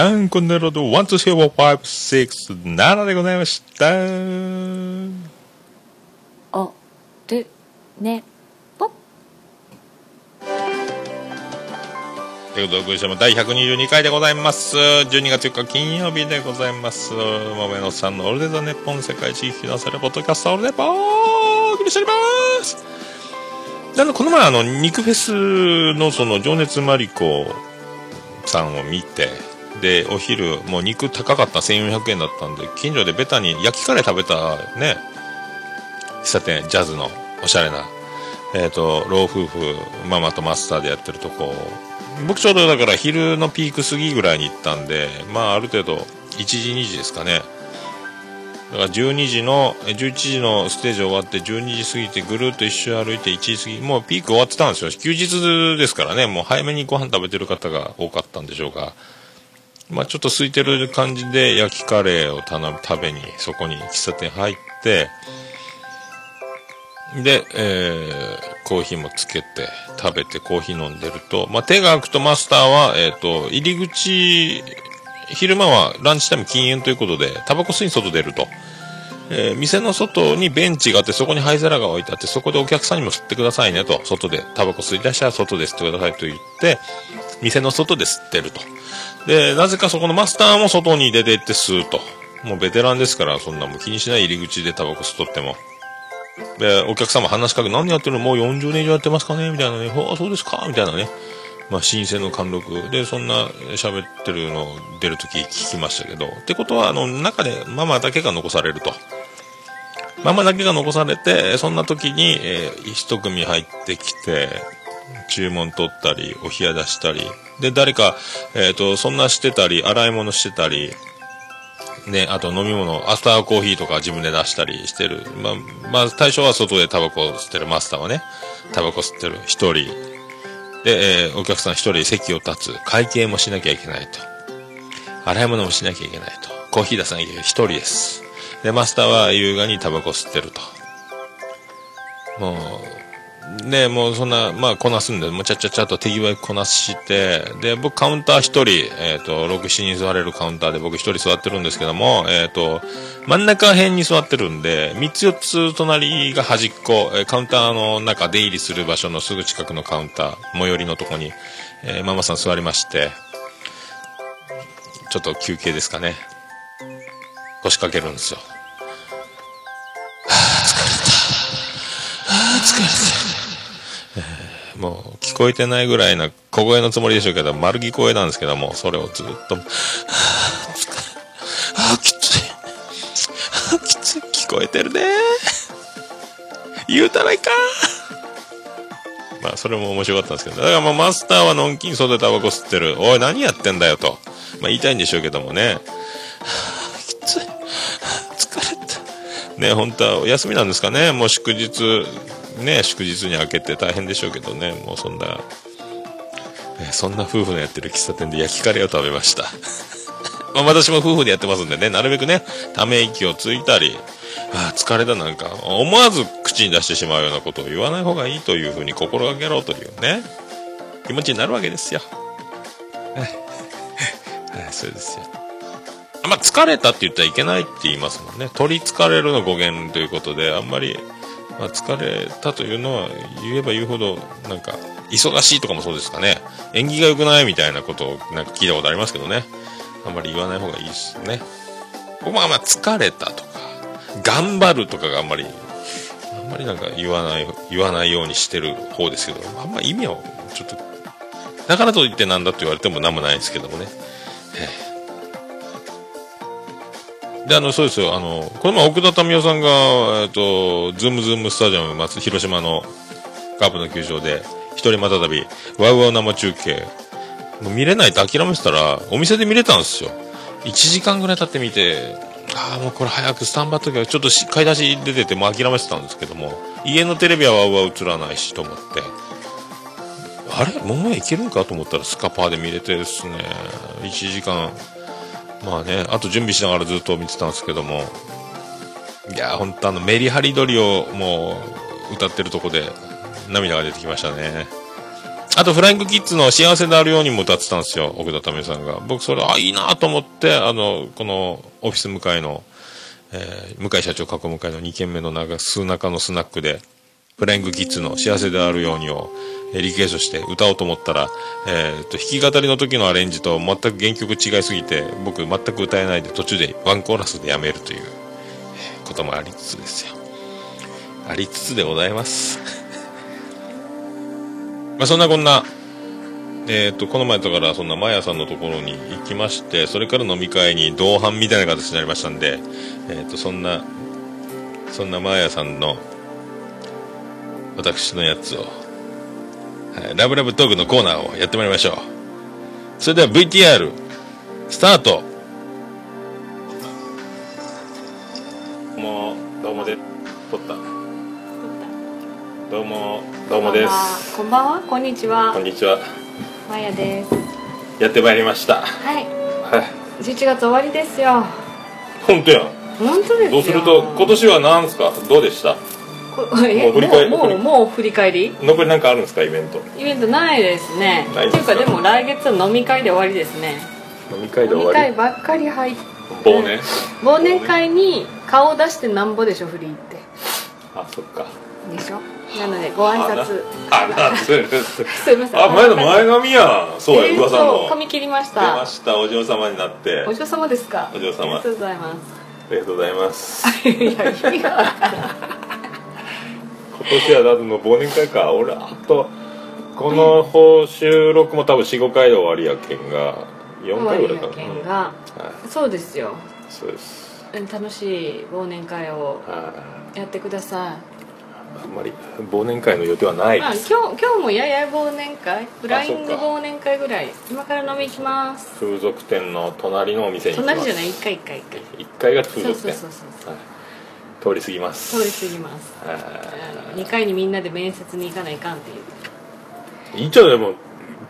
F: ビアンコネロでワン、ツー、スリー、フォー、ファイブ、シックス、7でございました。
G: おるねぽ
F: ということで、ご一緒も第122回でございます。12月4日金曜日でございます。桃屋のさんのオールデザネッポン世界一聞き出せるポッドキャストオールデポーお送りしております。あの、この前あの、肉フェスのその、情熱マリコさんを見て、で、お昼、もう肉高かった1400円だったんで、近所でベタに焼きカレー食べたね、喫茶店、ジャズのおしゃれな、えっ、と、老夫婦、ママとマスターでやってるとこ、僕ちょうどだから昼のピーク過ぎぐらいに行ったんで、まあある程度、1時2時ですかね。だから12時の、11時のステージ終わって12時過ぎてぐるっと一周歩いて1時過ぎ、もうピーク終わってたんですよ。休日ですからね、もう早めにご飯食べてる方が多かったんでしょうが、まあちょっと空いてる感じで焼きカレーを頼食べに、そこに喫茶店入って、で、えーコーヒーもつけて、食べてコーヒー飲んでると、まあ、手が空くとマスターは、えっ、と、入り口、昼間はランチタイム禁煙ということで、タバコ吸いに外出ると。えー店の外にベンチがあって、そこに灰皿が置いてあって、そこでお客さんにも吸ってくださいねと、外で、タバコ吸い出したら外で吸ってくださいと言って、店の外で吸ってると。で、なぜかそこのマスターも外に出て行って吸うと。もうベテランですから、そんなもう気にしない入り口でタバコ吸っとっても。
C: で、お客様話しかけ、何やってるの？もう40年以上やってますかね？みたいなね、ああ、そうですか？みたいなね。まあ、新鮮の貫禄で、そんな喋ってるの出るとき聞きましたけど、ってことは、あの、中でママだけが残されると。ママだけが残されて、そんな時に、えー一組入ってきて、注文取ったり、お冷や出したり、で、誰か、えっ、と、そんなしてたり、洗い物してたり、ね、あと飲み物、アフターコーヒーとか自分で出したりしてる。まあ、まあ、最初は外でタバコ吸ってるマスターはね、タバコ吸ってる一人。で、えーお客さん一人席を立つ。会計もしなきゃいけないと。洗い物もしなきゃいけないと。コーヒー出さなきゃいけない。一人です。で、マスターは優雅にタバコ吸ってると。もう、ね、もうそんな、まあ、こなすんで、もうちゃちゃちゃと手際こなして、で、僕カウンター一人、えっ、と、6、7人座れるカウンターで僕一人座ってるんですけども、えっ、と、真ん中辺に座ってるんで、3つ4つ隣が端っこ、えカウンターの中出入りする場所のすぐ近くのカウンター、最寄りのとこに、えーママさん座りまして、ちょっと休憩ですかね。腰掛けるんですよ。はあ、疲れた。はあ、疲れたもう聞こえてないぐらいな小声のつもりでしょうけど、丸聞こえなんですけども、それをずっと、はぁ疲れあーきつい。あーきつい。聞こえてるね言うたらいかまあ、それも面白かったんですけど、だからまあ、マスターはのんきに外でタバコ吸ってる。おい、何やってんだよと。まあ、言いたいんでしょうけどもね。はぁきつい。はぁ疲れた。ね、本当はお休みなんですかね。もう祝日、ね、祝日に明けて大変でしょうけどね。もうそんな、そんな夫婦のやってる喫茶店で焼きカレーを食べました。[laughs] まあ私も夫婦でやってますんでね、なるべくね、ため息をついたり、ああ、疲れたなんか、思わず口に出してしまうようなことを言わない方がいいというふうに心がけろというね、気持ちになるわけですよ。はい、はい、そうですよ。あんま疲れたって言ったらいけないって言いますもんね。取り疲れるの語源ということで、あんまり、まあ、疲れたというのは言えば言うほど、なんか、忙しいとかもそうですかね。縁起が良くないみたいなことをなんか聞いたことありますけどね。あんまり言わない方がいいですね。僕もあんま疲れたとか、頑張るとかがあんまり、あんまりなんか言わない、言わないようにしてる方ですけど、あんま意味を、ちょっと、だからといってなんだって言われてもなんもないですけどもね。ええで、あの、そうですよ、あの、この前奥田民生さんが、えっと、ズームズームスタジアム、松、広島のカープの球場で、一人またたび、ワウワウ生中継、もう見れないって諦めてたら、お店で見れたんですよ。1時間ぐらい経ってみて、ああ、もうこれ早くスタンバっときゃ、ちょっと買い出し出てて、もう諦めてたんですけども、家のテレビは WOWOW 映らないしと思って、あれ？もういけるんか？と思ったらスカパーで見れてですね、1時間、まあね、あと準備しながらずっと見てたんですけども、いやー、ほんとあの、メリハリ鳥をもう歌ってるとこで涙が出てきましたね。あと、フライングキッズの幸せであるようにも歌ってたんですよ、奥田民生さんが。僕、それ、あ、いいなと思って、あの、この、オフィス向かいの、えー向井社長過去向かいの2軒目の中、数中のスナックで、フライングキッズの幸せであるようにを、えリクエストして歌おうと思ったら、えーと、弾き語りの時のアレンジと全く原曲違いすぎて、僕全く歌えないで途中でワンコーラスでやめるという、こともありつつですよ。ありつつでございます。[laughs] まあそんなこんな、えっ、と、この前だからそんなマヤさんのところに行きまして、それから飲み会に同伴みたいな形になりましたんで、えっ、と、そんな、そんなマヤさんの、私のやつを、はい、ラブラブトークのコーナーをやってまいりましょう。それでは VTR、スタートもう、どうもで、撮った。どうも、どうもです。
B: こんばんはこんにちは
C: こんにちは。
B: まやです
C: やってまいりました。
B: はい
C: はい。
B: 11月終わりですよ
C: 本当や。
B: 本当ですよ
C: どうすると、今年は何ですか？どうでした？もう振り返り
B: もうもう振り返り？
C: 残りなんかあるんですか？イベント。
B: イベントないですね。
C: ない
B: っていうかでも来月は飲み会で終わりですね。
C: 飲み会で
B: 飲み
C: 終わり？
B: 会ばっかり入って。
C: 忘年？
B: 忘年会に顔を出してなんぼでしょフリーって。
C: あ、そっか。
B: でしょ？なのでご挨拶。
C: あ、な、す
B: いません。
C: あ、前の前髪やん。そうや、
B: えー
C: 噂の。
B: 髪切りまし
C: 出
B: た
C: ました、お嬢様になって。
B: お嬢様ですか？
C: お嬢様。
B: ありがとうございます。
C: ありがとうございます。[laughs]
B: いや意味が
C: 年はだっての忘年会か。俺あとこの方収録も多分45回で終わりやけんが4回ぐらいかな。
B: 県が。
C: はい
B: そうですよ。
C: そうです。
B: うん楽しい忘年会を
C: はい。
B: やってくださ
C: あんまり忘年会の予定はない
B: い、まあ、
C: です
B: 今日今日もやや忘年会？フライング忘年会ぐらい。今から飲み行きます。
C: 風俗店の隣のお店に行きます。
B: 隣じゃない？一回一回一回。
C: 1階が
B: そう
C: 風俗店。
B: そうそうそう。
C: はい通り過ぎます。
B: 通り過ぎます。
C: は
B: 2回にみんなで面接に行かないかんっていう。
C: いいっちゃでも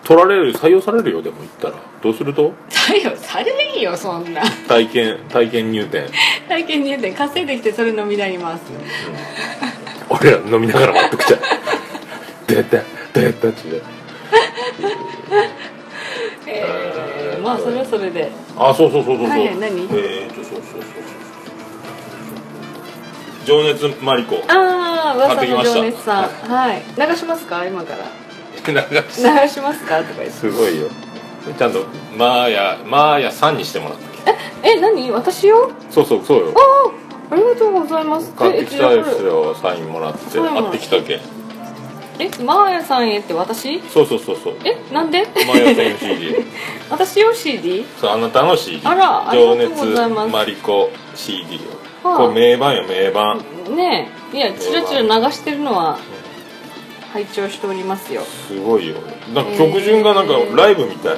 C: 取られる採用されるよでも行ったら。どうすると
B: 採用されんよそんな。
C: 体験体験入店。
B: 体験入店。稼いできてそれ飲み代に回す
C: 俺ら飲みながら待ってくちゃうどうやったどうやった？って。言う
B: えー、まあそれはそれで。
C: あそうそうそうそうそう、
B: はいはい何？
C: えーとそうそうそうそう情熱マリコ。
B: ああ噂の情熱さん。はい。流しますか？今から。流します。か？とか言って。
C: すごいよ。ちゃんとマーヤマーヤさんにしてもらった
B: え何？私よ
C: そうそうそうよ。
B: あありがとうございます。
C: 買ってきたです
B: え
C: よサインもらってってきたけ？ん
B: えマーヤさんへって私？
C: そうそうそうそう。
B: えなんで？
C: マーヤさん CD [laughs]
B: 私よ CD?
C: そうあなたの CD
B: あらあり
C: 情
B: がとうございます。
C: 熱マリコ CD を、
B: はあ
C: これ名盤よ名盤。
B: ねえ。いやチラチラ流してるのは拝聴しておりますよ。
C: すごいよ。なんか曲順がなんかライブみたい。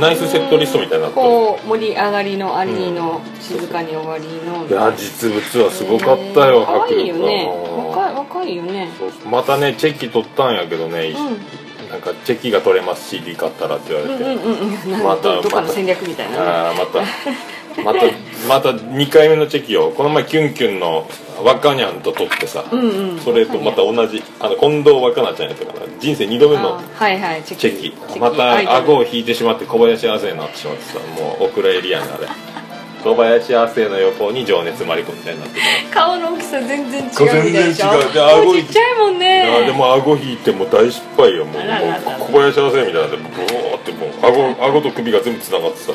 C: ナイスセットリストみたいになってる。
B: こう盛り上がりのありの、静かに終わりの。
C: いや実物はすごかったよ、
B: え。ー可愛いよね。
C: うん
B: 若い若いよね。
C: またねチェキ取ったんやけどね、
B: う
C: なんかチェキが取れます CD 買ったらって言われて、
B: うんうんうんうん。なん
C: また
B: どっかの戦略みたいなね。
C: ああまた [laughs] またまた2回目のチェキをこの前キュンキュンの若にゃんと取ってさ、
B: うんうん。
C: それとまた同じあの近藤若菜ちゃんやったから人生2度目の
B: あはいはいチェキ。
C: また顎を引いてしまって小林亜生になってしまってさもうお蔵入りやんあれ。小林亜生の横に情熱マリコみたいになって
B: 顔の大きさ全然違うみたいでしょ。
C: 全然違う。で
B: も
C: 顎
B: うちっちゃいもん
C: い
B: ね
C: やでも顎引いてもう大失敗よもう。小林亜生みたいなんでボーってもう顎顎と首が全部つながってさ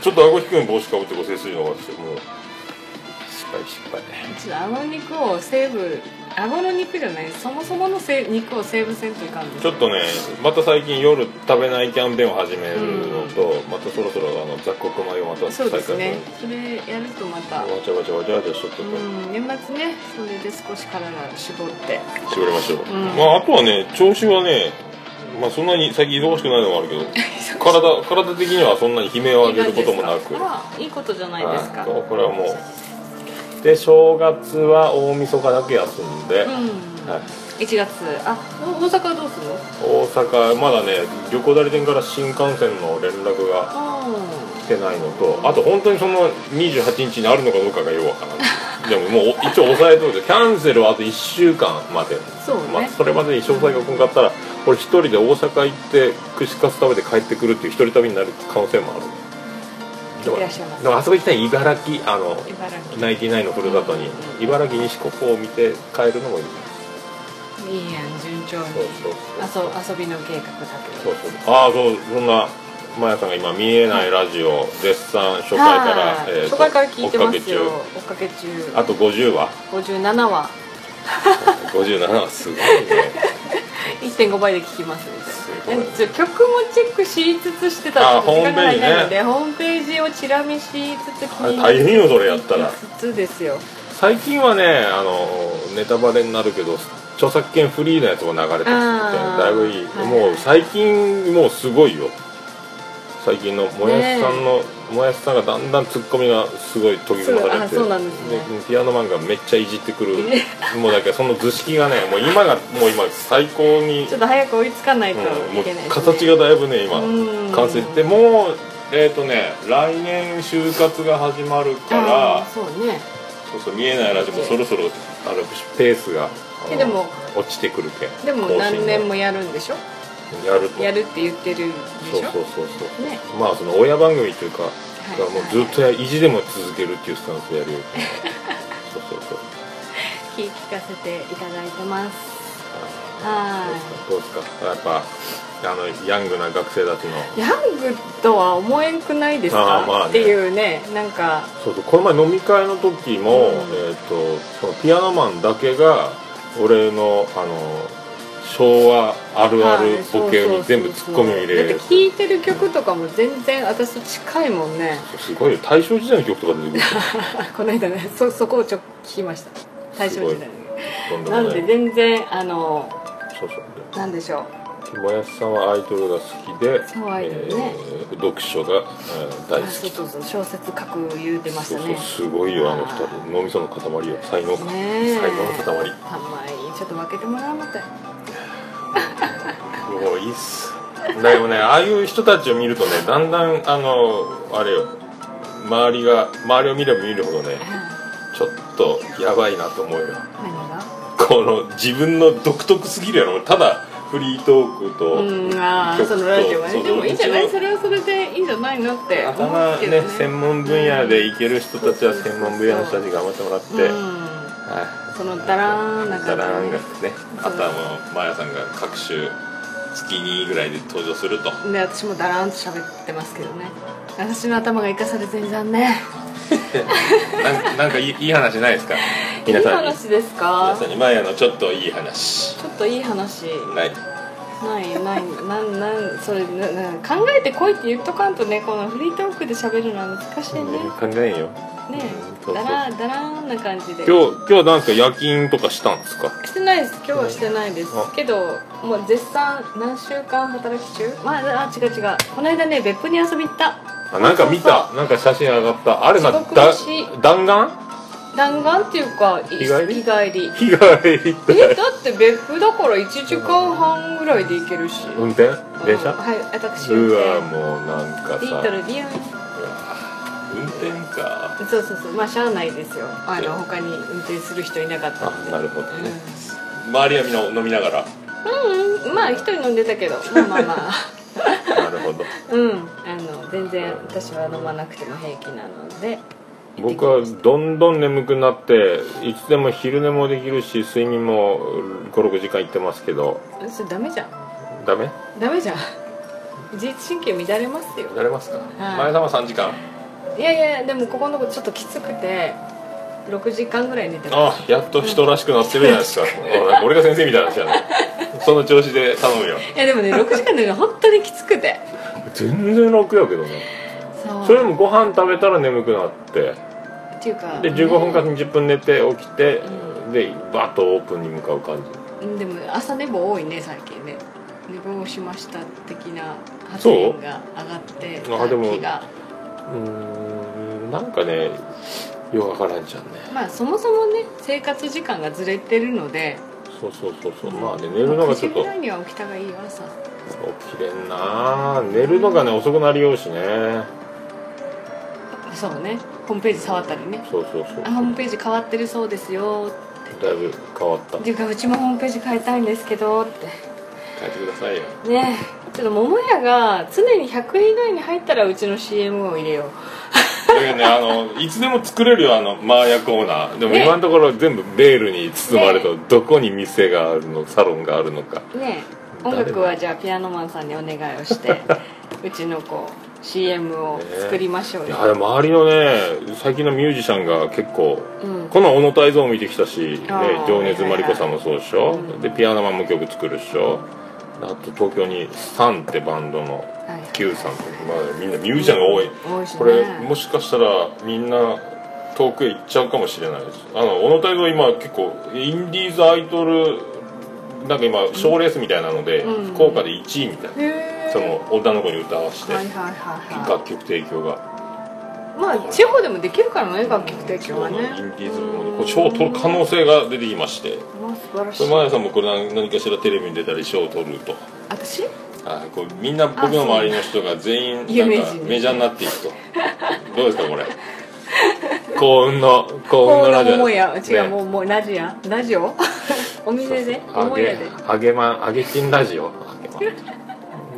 C: ちょっと顎引くように帽子かぶってこう背筋伸ばしてもう失敗失敗。
B: ちょっと顎肉をセーブ顎の肉じゃないそもそものせ肉をセーブせんといかん
C: ちょっとねまた最近夜食べないキャンペーンを始めるのと、またそろそろあの雑穀米をまた
B: そうですね。それやるとまた。
C: わちゃわちゃわちゃわちゃしとって
B: う。ん。年末ねそれで少し体絞って。
C: 絞りましょう、
B: ん。
C: まああとはね調子はねまあそんなに最近忙しくないのもあるけど [laughs] 体体的にはそんなに悲鳴を上げることもなく。
B: いいことじゃないですか。
C: はい。これはもう。で正月は大晦日だけ休んで、
B: うん。
C: はい、
B: 1月。あお大阪はどうする？の
C: 大阪まだね旅行代理店から新幹線の連絡がてないのとあと本当にその28日にあるのかどうかがよくわからないでももう一応抑えといてキャンセルはあと1週間まで。
B: そうね。
C: まあ、それまでに詳細が来んかったら俺一人で大阪行って串カツ食べて帰ってくるっていう一人旅になる可能性もある。でもあそこ行きたい茨城あのナインティナインのふるさとに茨城西国を見て帰るのもいい。
B: いいやん順調に。
C: そうそうそう。
B: 遊遊びの計画だ
C: そうそう。ああそうそんなマヤさんが今見えないラジオ絶賛初回から、
B: はい
C: えーと
B: 初回から聞いてますよ。
C: 追っ
B: かけ中。
C: かけ中あと50話。
B: 57話 [laughs]
C: 57話すごいね。
B: 1.5倍で聞きますみ
C: す
B: たい
C: ご
B: ないで曲もチェックしつつしてた時間がない
C: ホームページね
B: ホームページをチラ見しつつ
C: あれ大変よそれやったら。
B: つつですよ。
C: 最近はねあのネタバレになるけど著作権フリーのやつも流れてきてだいぶいい、
B: はい。
C: もう最近もうすごいよ最近のもやしさんの、もやしさんがだんだんツッコミがすごい研ぎ澄まされて。
B: そうなんですね。
C: ピアノマンがめっちゃいじってくる。もうだけどその図式がねもう今がもう今最高に
B: ちょっと早く追いつかないというけないね。
C: 形がだいぶね今
B: うん。
C: 完成してもうえっ、とね来年就活が始まるから
B: そうね。
C: そうそう見えないラジオもそろそろあのペースが
B: でも
C: 落ちてくるけん
B: でも何年もやるんでしょ？
C: やると。
B: やるって言ってるでしょ？
C: そうそうそうそう、
B: ね。
C: まあその親番組というか、
B: い。
C: もうずっとや意地でも続けるっていうスタンスでやるよ。そうそうそう。
B: 聞聞かせていただいてます。は
C: どうですか？やっぱあのヤングな学生たちの。
B: いヤングとは思えんくないですか、
C: あーまあね。
B: っていうねなんか。
C: そうそうこの前飲み会の時も、
B: うん。
C: えー、とそのピアノマンだけが俺のあの昭和あるあるボケに全部ツッコミを入れ
B: だって聴いてる曲とかも全然私と近いもんね。
C: すごいよ。大正時代の曲とか出てくる
B: この間ねそそこをちょっと聞きました。大正時代
C: とんでもな
B: んで全然あの
C: そうそう。
B: なんでしょう。
C: もやしさんはアイドルが好きで
B: そうアイドルね。
C: えー読書が、えー大好き。
B: そうそう小説書く言うてましたね。
C: すごいよあの二人。脳みその塊よ。才能か、
B: ねえ。
C: 才能の塊。
B: たまに。ちょっと分けてもらうのって
C: もういいっす。でもね。ああいう人たちを見るとねだんだんあのあれよ。周りが周りを見れば見るほどねちょっとやばいなと思うよ。
B: 何が？
C: この自分の独特すぎるやろ。ただフリートークと、
B: うんああ
C: 曲と
B: そのラジオはね。でもいいんじゃない？それはそれでいいんじゃないのって思
C: 頭
B: ね。
C: ね専門分野でいける人たちは専門分野の人たちに頑張ってもらって、
B: そのダラーンない
C: ダラーンがねあとはもうマーヤさんが各種月2ぐらいで登場すると。
B: で私もダラーンと喋ってますけどね。私の頭が生かされてんじゃんね。[laughs]
C: なんなんかいいいい話ないですか？[laughs]
B: いい
C: 皆さんに。
B: 話です
C: 皆
B: か
C: さんにマーヤのちょっといい話。
B: ちょっといい話。
C: ない
B: ないないなんなんそれなな考えてこいって言っとかんとねこのフリートークで喋るのは難しいね。
C: 考えんよ。
B: ね
C: そうそう。
B: だらだらーんな感じで。
C: 今日今日はなんですか夜勤とかしたんですか？
B: してないです。今日はしてないです。
C: あ。
B: けどもう絶賛何週間働き中？まああ違う違う。この間ね別府に遊び行った。
C: あなんか見た。なんか写真上がった。あれな
B: すごく
C: だ弾丸？
B: 弾丸っていうか
C: 日帰り？
B: 日帰り。
C: 日帰り
B: えだって別府だから1時間半ぐらいで行けるし。
C: 運転？電車？
B: うんはい私運
C: うわ
B: 転
C: もうなんかさ。
B: リートルビューン
C: 運転か。
B: そうそうそう。まあしゃあないですよ。あの他に運転する人いなかった
C: あ
B: んで。
C: なるほどね。周りはみんな飲みながら？
B: うん、うん、まあ一人飲んでたけど。まあまあまあ。[laughs]
C: なるほど。
B: うん。あの全然私は飲まなくても平気なので
C: 僕はどんどん眠くなっていつでも昼寝もできるし睡眠も56時間いってますけど。
B: それダメじゃん。
C: ダメ？
B: ダメじゃん。自律神経乱れますよ。
C: やれますか？
B: はい。
C: 前田は3時間。
B: いやいやでもここのとこちょっときつくて6時間ぐらい寝てま
C: あやっと人らしくなってるじゃないですか。俺が先生みたいな話やねその調子で頼むよ。
B: すいやでもね6時間寝るの本当にきつくて。
C: 全然楽やけどね
B: そ
C: れでもご飯食べたら眠くなって。
B: っていうか
C: で15分か
B: ね
C: 20分寝て起きて、でバッとオープンに向かう感じ。
B: うんでも朝寝坊多いね最近ね。寝坊しました的な発言が上がって
C: あでもうーんなんかねよくわからんじゃんね。
B: まあそもそもね生活時間がずれてるので。
C: そうそうそうそう。まあね寝るのがちょっ
B: 9時
C: と
B: ぐらいには起きた方がいいよ朝。
C: 起きれんな寝るのがね遅くなりようしね
B: そうね。ホームページ触ったりね。
C: そうそうそう。
B: あホームページ変わってるそうですよ。
C: だいぶ変わった。
B: っていうかうちもホームページ変えたいんですけどって。
C: 変えてくださいよ。
B: ねえ。ちょっと桃屋が常に100円以内に入ったらうちの CM を入れよ
C: だけどねあのいつでも作れるよあのマーヤコーナー。でも
B: ね。
C: 今のところ全部ベールに包まれた、どこに店があるのサロンがあるのか。
B: うねえ。音楽はじゃあピアノマンさんにお願いをして [laughs] うちのこう CM を作りましょうよ、
C: いや周りのね最近のミュージシャンが結構、
B: うん。
C: この小野泰造も見てきたし、ね情熱マリコさんもそうでしょ、
B: うん。
C: でピアノマンも曲作るでしょ？あと東京にサンってバンドの Q さんとか、まあ、みんなミュージシャンが多い。
B: 多いしね。
C: これもしかしたらみんな遠くへ行っちゃうかもしれないです。あの小野泰造今結構インディーズアイドルなんか今賞レースみたいなので、
B: うん。
C: 福岡で1位みたいな、その女の子に歌わせて、
B: はいはいはいは
C: 楽曲提供が。
B: いまあ地方でもできるからね楽曲提供はね。
C: インディーズもこれ賞を取る可能性が出てきまして。
B: まあ素晴らしい。
C: マヤさんもこれ何何かしらテレビに出たり賞を取ると。
B: 私？
C: はいこれみんな僕の周りの人が全員なんかメジャーになっていくと。どうですかこれ？幸運の幸運のラジオ。
B: 違う、
C: ね
B: もうもうラジアラジオ？[laughs] お店で。
C: あげ
B: 桃屋で。
C: あげまんあげちんラジオ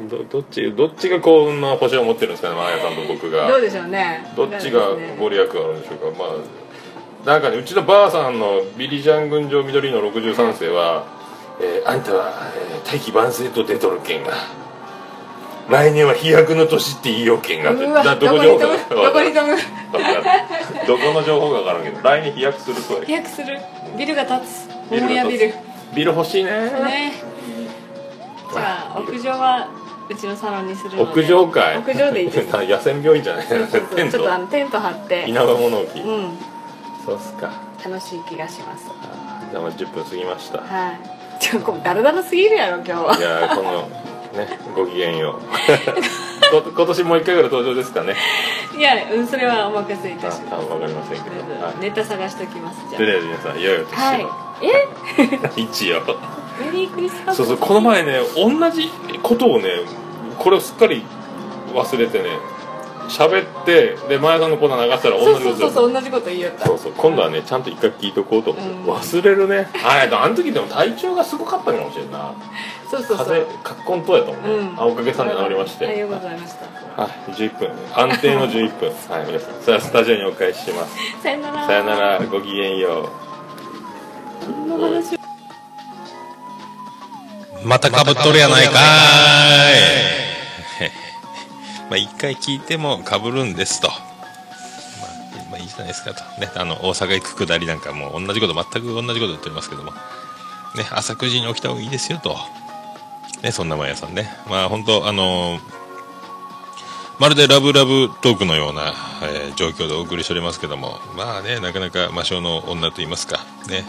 C: どどっちどっちが幸運の星を持ってるんですかねマヤさんと僕が。
B: どうでしょうね。
C: どっちがご利益あるんでしょうか。まあなんかねうちのばあさんのビリジャン群青緑の63世は、えーあんたは、えー大器晩成と出とるけんが来年は飛躍の年って言いようけんがって
B: どこに飛ぶどこに飛ぶ。
C: どこの情報かわからんけど来年飛躍するそうや
B: 飛躍する。ビルが建つ。
C: ビルが
B: 桃屋ビル。
D: ビル欲しいね。
B: ね。じゃあ屋上はうちのサロンにするので。
D: 屋上会？
B: 屋上でいいです。[laughs]
D: 野戦病院じゃない？
B: そうそうそう。
D: テン
B: ちょっとあ
D: ト
B: のテント張って。
D: 稲葉物置、
B: うん。
D: そうっすか。
B: 楽しい気がします。
D: じゃあもう10分過ぎました。
B: はい。ちょっとダラダラすぎるやろ今日は。い
D: やーこのねごきげんよう。[laughs] こ今年もう一回ぐらい登場ですかね。
B: いやうんそれはお任せいた
D: あ
B: します。
D: あ分かりませんけど、は
B: ネタ探しておきますじ
D: い、
B: ゃ
D: とりあえず皆さんいよいよ年
B: はい。
D: を、
B: え
D: 一応
B: メリークリスマス。
D: そうそうこの前ね同じことをねこれをすっかり忘れてね喋ってで前田さんのコーナー流したら
B: そう
D: 同じこと
B: そうそうそう同じこと言いよった。
D: そうそう今度はねちゃんと一回聞いとこうと思って、
B: うん。
D: 忘れるね。あれあの時でも体調がすごかったかもしれんな。
B: そうそうそう。
D: 風邪カッコンとやったもんね、
B: うん。
D: あおかげさんで治りまして。
B: ありがとうございました。
D: はい11分。安定の11分。[laughs] はい皆さん。さあスタジオにお返しします。
B: さよなら。
D: さよなら。ごきげんよう。
B: この話を
C: またかぶっとるやないかーい。[laughs] まあ一回聞いてもかぶるんですと、まあ、まあいいじゃないですかと。ねあの大阪行くくだりなんかも同じこと全く同じこと言っておりますけども。ね朝9時に起きた方がいいですよと。ねそんな毎朝ね。まあ本当あのーまるでラブラブトークのような、えー状況でお送りしておりますけども、まあね、なかなか魔性の女と言いますか、ね、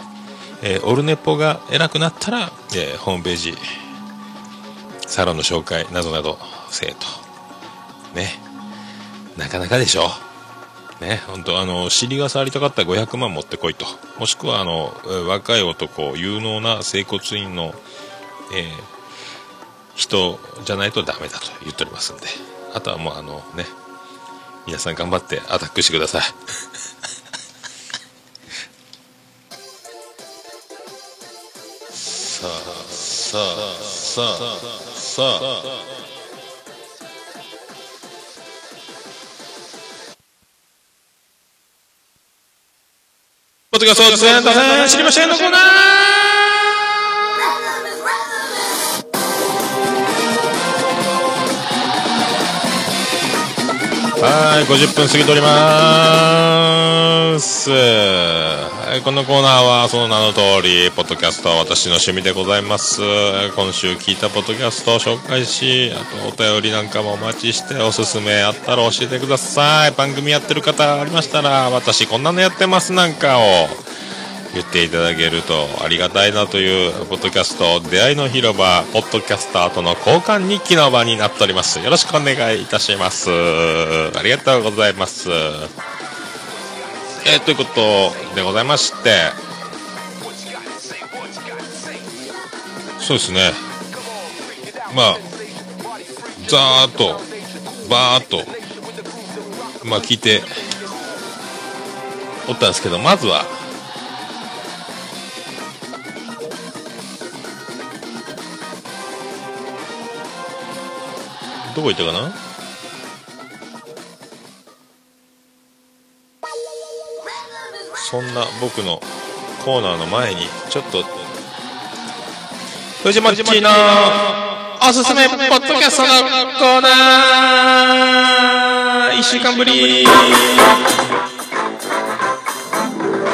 C: えーオルネポが偉くなったら、えーホームページ、サロンの紹介などなど、せえと。ね。なかなかでしょ。ね、本当あの、尻が触りたかったら500万持ってこいと。もしくは、あの、若い男、有能な整骨院の、えー人じゃないとダメだと言っておりますんで。あとはもうあのね、皆さん頑張ってアタックしてください。さあ、さあ、さあ、さあ。ポッドキャスト全然知りませんのコーナーはい、50分過ぎておりまーす。はい、このコーナーはその名の通り、ポッドキャストは私の趣味でございます。今週聞いたポッドキャストを紹介し、あとお便りなんかもお待ちして、おすすめあったら教えてください。番組やってる方ありましたら、私こんなのやってますなんかを、言っていただけるとありがたいなというポッドキャスト出会いの広場ポッドキャスターとの交換日記の場になっております。よろしくお願いいたします。ありがとうございます。えーということでございまして。そうですね。まあざーっとバーっとまあ聞いておったんですけどまずはどこ行ったかな？そんな僕のコーナーの前にちょっと藤本ちのおすすめポッドキャストのコーナー。一週間ぶり。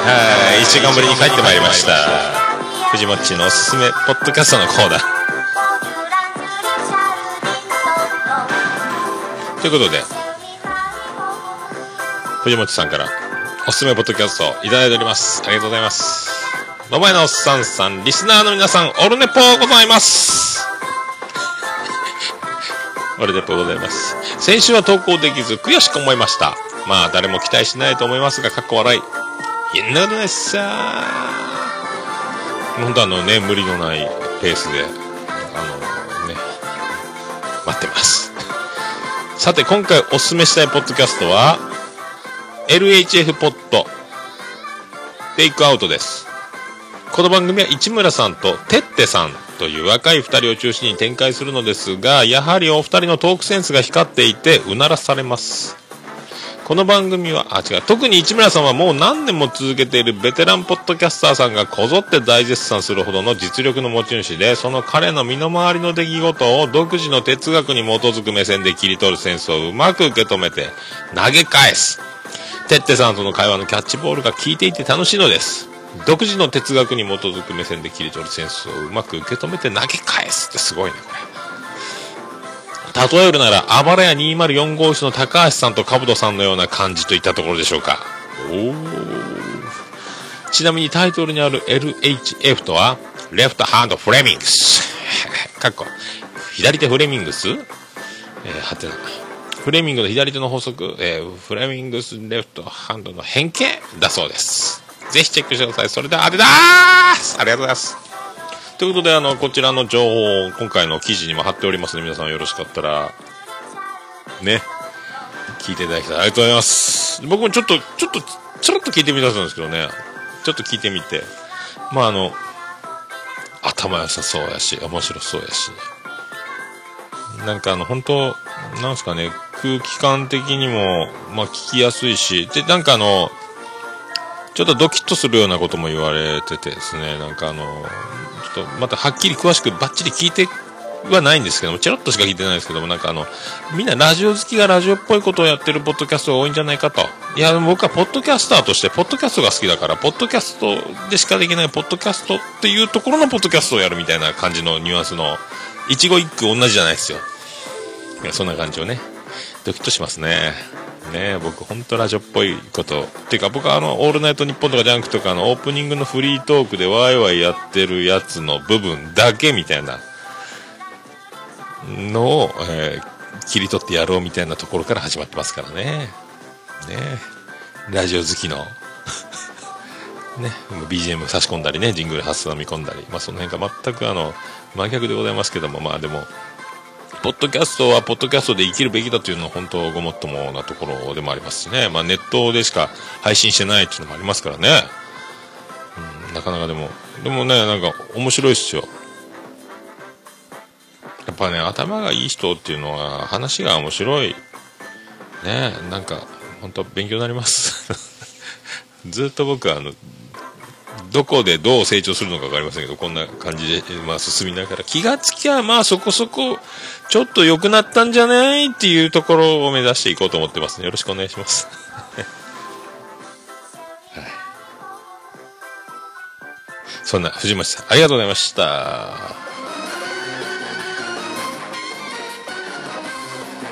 C: はい一週間ぶりに帰ってまいりました。藤本ちのおすすめポッドキャストのコーナー。ということで、藤本さんからおすすめポッドキャストいただいております。ありがとうございます。の前のおっさんさん、リスナーの皆さん、オルネポございます。オルネポございます。先週は投稿できず悔しく思いました。まあ、誰も期待しないと思いますが、かっこ笑い。いんなことないっすさ本当あのね、無理のないペースで、あのね、待ってます。さて、今回おすすめしたいポッドキャストは、LHF ポッド、テイクアウトです。この番組は市村さんとてってさんという若い2人を中心に展開するのですが、やはりお二人のトークセンスが光っていて、うならされます。この番組は、あ、違う、特に市村さんはもう何年も続けているベテランポッドキャスターさんがこぞって大絶賛するほどの実力の持ち主で、その彼の身の回りの出来事を独自の哲学に基づく目線で切り取るセンスをうまく受け止めて投げ返す。てってさんとの会話のキャッチボールが効いていて楽しいのです。独自の哲学に基づく目線で切り取るセンスをうまく受け止めて投げ返すってすごいね、これ。例えるなら、あばらや204号室の高橋さんと兜さんのような感じといったところでしょうか。おー。ちなみにタイトルにある LHF とは、レフトハンドフレミングス。[laughs] かっこ、左手フレミングス？えー、はてな。フレミングの左手の法則、えー、フレミングスレフトハンドの変形だそうです。ぜひチェックしてください。それでは当てたーありがとうございます。ということで、あの、こちらの情報を今回の記事にも貼っておりますので、皆さんよろしかったら、ね、聞いていただきたい。ありがとうございます。僕もちょっと、ちょっと、ちょろっと聞いてみたんですけどね、ちょっと聞いてみて、まああの、頭良さそうやし、面白そうやし、なんかあの、本当なんすかね、空気感的にも、まあ聞きやすいし、で、なんかあの、ちょっとドキッとするようなことも言われててですね、なんかあの、とまたはっきり詳しくバッチリ聞いてはないんですけども、チロッとしか聞いてないですけども、なんかあの、みんなラジオ好きがラジオっぽいことをやってるポッドキャストが多いんじゃないかと。いや、僕はポッドキャスターとして、ポッドキャストが好きだから、ポッドキャストでしかできないポッドキャストっていうところのポッドキャストをやるみたいな感じのニュアンスの、一語一句同じじゃないですよ。いやそんな感じをね、ドキッとしますね。ね僕ほんとラジオっぽいこと。っていうか僕はあの、オールナイトニッポンとかジャンクとかのオープニングのフリートークでワイワイやってるやつの部分だけみたいなのを、えー切り取ってやろうみたいなところから始まってますからね。ねラジオ好きの。[laughs] ね、BGM 差し込んだりね、ジングル挟み込んだり、まあその辺が全くあの、真逆でございますけども、まあでも、ポッドキャストはポッドキャストで生きるべきだというのは本当ごもっともなところでもありますしね。まあネットでしか配信してないっていうのもありますからね。うん、なかなかでも、でもね、なんか面白いっすよ。やっぱね、頭がいい人っていうのは話が面白い。ねなんか、本当勉強になります。[laughs] ずっと僕はあの、どこでどう成長するのか分かりませんけど、こんな感じで、まあ、進みながら、気がつきゃ、まあ、そこそこ、ちょっと良くなったんじゃない？っていうところを目指していこうと思ってますね。よろしくお願いします。はい、そんな、藤本さん、ありがとうございました。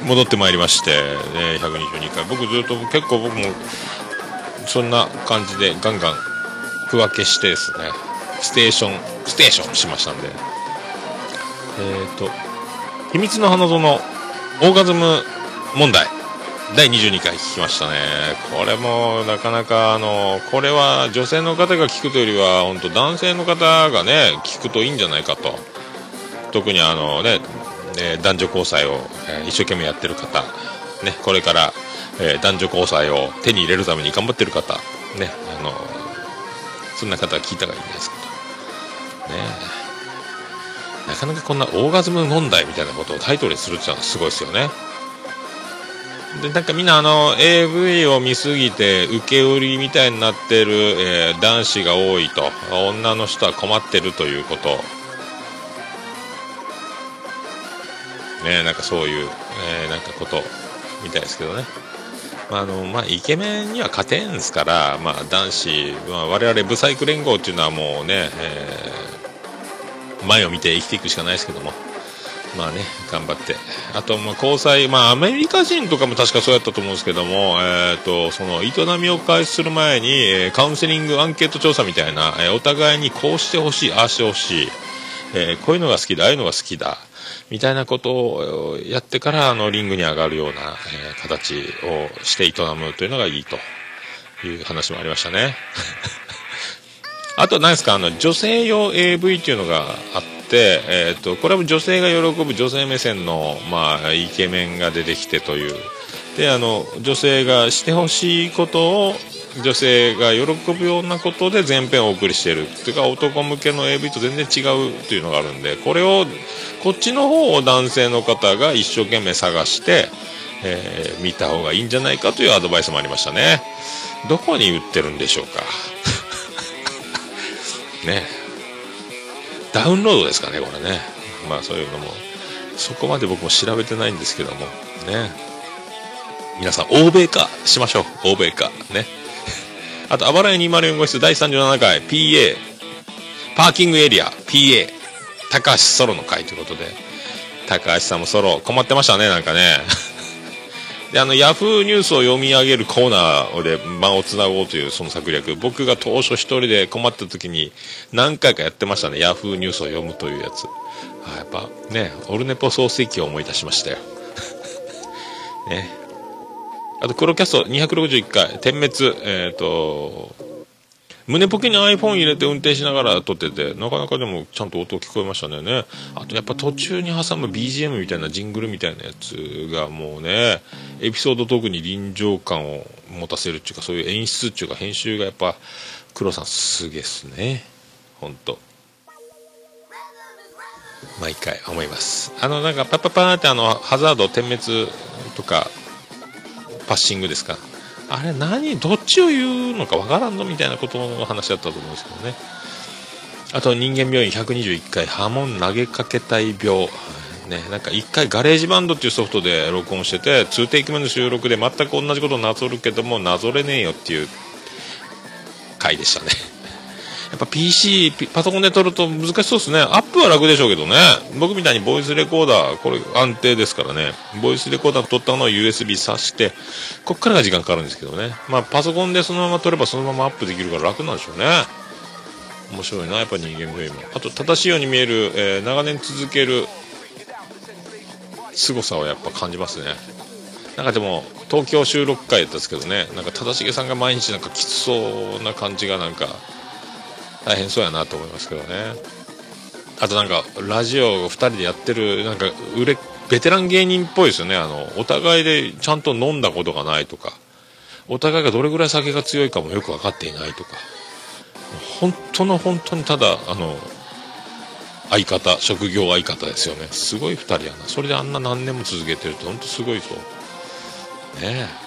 C: 戻ってまいりまして、ね、122回。僕ずっと、結構僕も、そんな感じでガンガン区分けしてですね、ステーション、ステーションしましたんで、えっ、ー、と、秘密の花園、オーガズム問題、第22回聞きましたね。これもなかなか、あの、これは女性の方が聞くというよりは、本当男性の方がね、聞くといいんじゃないかと。特にあのね、え男女交際を、え一生懸命やってる方、ね、これから、え男女交際を手に入れるために頑張ってる方、ね、あのそんな方は聞いた方がいいんですかと。ねえなかなかこんなオーガズム問題みたいなことをタイトルにするっていうのはすごいですよね。で、なんかみんなあの AV を見すぎて受け売りみたいになってる、えー男子が多いと、女の人は困ってるということ。ねなんかそういう、えーなんかことみたいですけどね。あのまあ、イケメンには勝てんすから、まあ、男子、まあ、我々ブサイク連合っていうのはもうね、えー前を見て生きていくしかないですけども、まあね、頑張って。あと、まあ、交際、まあ、アメリカ人とかも確かそうやったと思うんですけども、えっ、と、その、営みを開始する前に、えーカウンセリングアンケート調査みたいな、えーお互いにこうしてほしい、ああしてほしい、えこういうのが好きだ、ああいうのが好きだ、みたいなことをやってから、あの、リングに上がるような、え形をして営むというのがいいという話もありましたね。[laughs] あと、何ですか、あの、女性用 AV っていうのがあって、えっ、と、これも女性が喜ぶ女性目線の、まあ、イケメンが出てきてという。で、あの、女性がしてほしいことを、女性が喜ぶようなことで全編をお送りしている。っていうか、男向けの AV と全然違うというのがあるんで、これを、こっちの方を男性の方が一生懸命探して、えー見た方がいいんじゃないかというアドバイスもありましたね。どこに売ってるんでしょうか。[laughs] ね。ダウンロードですかねこれね。まあそういうのもそこまで僕も調べてないんですけども。ね。皆さん欧米化しましょう。欧米化。ね。あと、あばらや204号室第37回 PA、パーキングエリア PA、高橋ソロの回ということで、高橋さんもソロ困ってましたね、なんかね。[laughs] で、あの、ヤフーニュースを読み上げるコーナーで間をつなごうというその策略、僕が当初一人で困った時に何回かやってましたね、ヤフーニュースを読むというやつ。あやっぱね、オルネポ創世記を思い出しましたよ。[laughs] ね。あと、黒キャスト261回、点滅、えっ、と、胸ポケに iPhone 入れて運転しながら撮ってて、なかなかでもちゃんと音聞こえましたね。あとやっぱ途中に挟む BGM みたいなジングルみたいなやつがもうね、エピソードトークに臨場感を持たせるっていうか、そういう演出っていうか編集がやっぱ、黒さんすげえっすね。ほんと。毎回思います。あのなんかパッパッパーってあの、ハザード点滅とか、パッシングですか？あれ何どっちを言うのかわからんのみたいなことの話だったと思うんですけどね。あと人間病院121回波紋投げかけたい病。ね、なんか1回 GarageBand っていうソフトで録音してて、2テイク目の収録で全く同じことをなぞるけども、なぞれねえよっていう回でしたね。やっぱ PC、パソコンで撮ると難しそうですね。アップは楽でしょうけどね。僕みたいにボイスレコーダー、これ安定ですからね。ボイスレコーダー撮ったのを USB 挿して、こっからが時間かかるんですけどね。まあパソコンでそのまま撮ればそのままアップできるから楽なんでしょうね。面白いな、やっぱ人間病院も。あと、正しいように見える、えー長年続ける凄さをやっぱ感じますね。なんかでも、東京収録会やったんですけどね、なんか正成さんが毎日なんかきつそうな感じがなんか、大変そうやなと思いますけどね。あとなんか、ラジオ2人でやってる、なんか、売れ、ベテラン芸人っぽいですよね。あの、お互いでちゃんと飲んだことがないとか、お互いがどれぐらい酒が強いかもよく分かっていないとか、本当の本当にただ、あの、相方、職業相方ですよね。すごい2人やな。それであんな何年も続けてるって本当すごいそう。ねえ。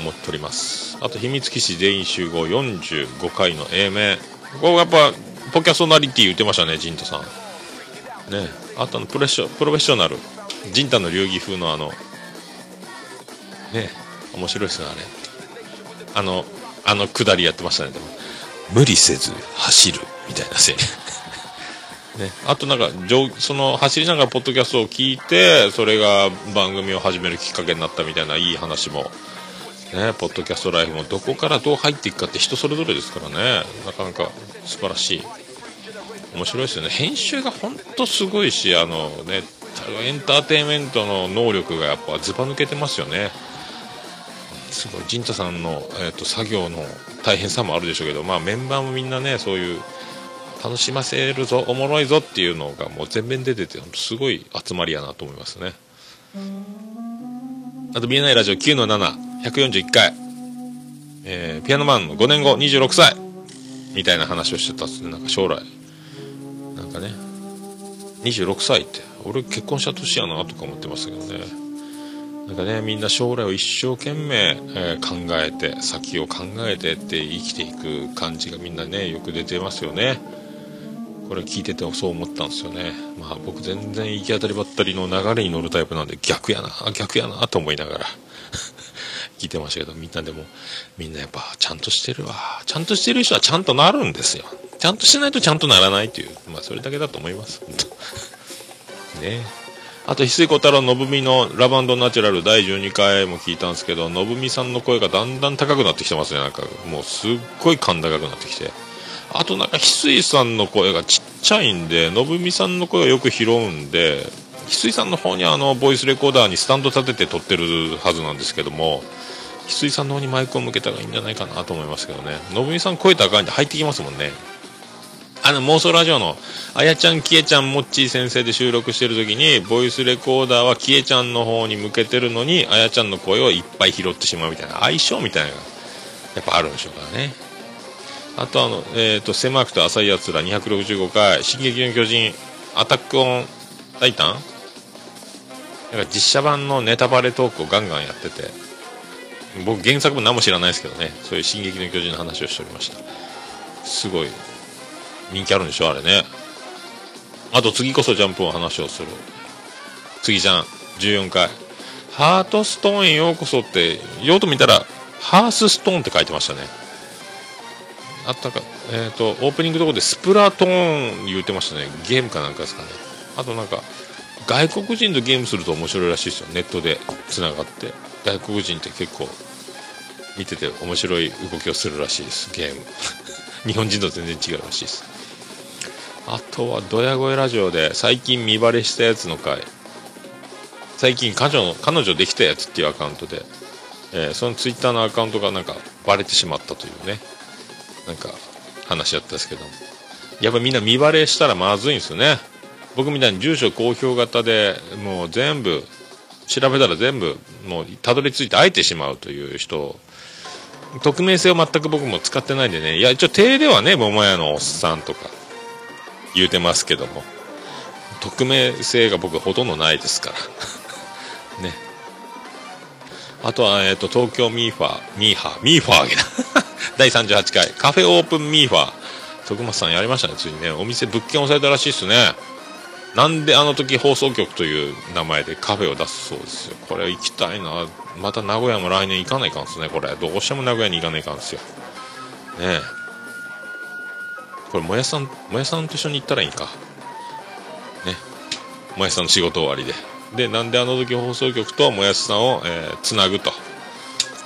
C: 思っております。あと、秘密基地全員集合45回の A 面。こやっぱ、ポキャソナリティ言ってましたね、ジンタさん。ね。あとの、プレッショ、プロフェッショナル。ジンタの流儀風のあの、ね。面白いですね、あれ。あの、あの下りやってましたね、でも。無理せず走る、みたいなせい。ね、あとなんかその走りながらポッドキャストを聞いてそれが番組を始めるきっかけになったみたいないい話も、ね、ポッドキャストライフもどこからどう入っていくかって人それぞれですからね。なかなか素晴らしい。面白いですよね。編集が本当すごいしあのねエンターテインメントの能力がやっぱずば抜けてますよね。すごい。陣太さんの、えー、と作業の大変さもあるでしょうけど、まあ、メンバーもみんなねそういう楽しませるぞおもろいぞっていうのがもう全面で出ててすごい集まりやなと思いますね。あと BNI ラジオ9の141回、えーピアノマンの5年後26歳みたいな話をしてたっすねなんか将来。なんかね。26歳って。俺結婚した年やなとか思ってましたけどね。なんかねみんな将来を一生懸命、えー考えて先を考えてって生きていく感じがみんなねよく出てますよね。これ聞いててもそう思ったんですよね。まあ僕全然行き当たりばったりの流れに乗るタイプなんで逆やな逆やなと思いながら。聞いてましたけどみんなでもみんなやっぱちゃんとしてるわ。ちゃんとしてる人はちゃんとなるんですよ。ちゃんとしてないとちゃんとならないっていうまあそれだけだと思います。本 [laughs] 当ねあと翡翠小太郎のぶみのラブナチュラル第12回も聞いたんですけどのぶみさんの声がだんだん高くなってきてますね。なんかもうすっごい甲高くなってきて。あとなんか翡翠さんの声がちっちゃいんでのぶみさんの声をよく拾うんで翡翠さんの方にあのボイスレコーダーにスタンド立てて撮ってるはずなんですけども翡翠さんの方にマイクを向けたらいいんじゃないかなと思いますけどね。のぶみさん声高いんで入ってきますもんね。あの妄想ラジオのあやちゃんきえちゃんもっちー先生で収録してる時にボイスレコーダーはきえちゃんの方に向けてるのにあやちゃんの声をいっぱい拾ってしまうみたいな相性みたいなのがやっぱあるんでしょうからね。あとあの、えー、と狭くて浅いやつら265回「進撃の巨人アタック・オン・タイタン」なんか実写版のネタバレトークをガンガンやってて。僕原作も何も知らないですけどねそういう「進撃の巨人」の話をしておりましたすごい人気あるんでしょあれねあと次こそジャンプの話をする次じゃん14回ハートストーンへようこそって用途見たらハースストーンって書いてましたねあったか、えっ、と、オープニングところでスプラトーン言ってましたね。ゲームかなんかですかね。あとなんか、外国人とゲームすると面白いらしいですよ。ネットで繋がって。外国人って結構、見てて面白い動きをするらしいです。ゲーム。[laughs] 日本人と全然違うらしいです。あとは、ドヤ声ラジオで最近見バレしたやつの回。最近彼女の、彼女できたやつっていうアカウントで、えーそのツイッターのアカウントがなんかバレてしまったというね、なんか話だったんですけども。やっぱみんな見バレしたらまずいんですよね。僕みたいに住所公表型でもう全部、調べたら全部もうたどり着いて会えてしまうという人匿名性を全く僕も使ってないんでね、いや、一応手ではね、桃屋のおっさんとか言うてますけども、匿名性が僕ほとんどないですから。[laughs] ね。あとは、えっ、と、東京ミーファー、ミーハー、ミーファーあげな。[laughs] 第38回、カフェオープンミーファー。徳松さんやりましたね、ついにね。お店物件押さえたらしいっすね。なんであの時放送局という名前でカフェを出すそうですよ。これ行きたいな。また名古屋も来年行かないかんですね、これ。どうしても名古屋に行かないかんですよ。ねえ。これ、もやさん、もやさんと一緒に行ったらいいか。ね。もやさんの仕事終わりで。で、なんであの時放送局ともやしさんを、えーつなぐと。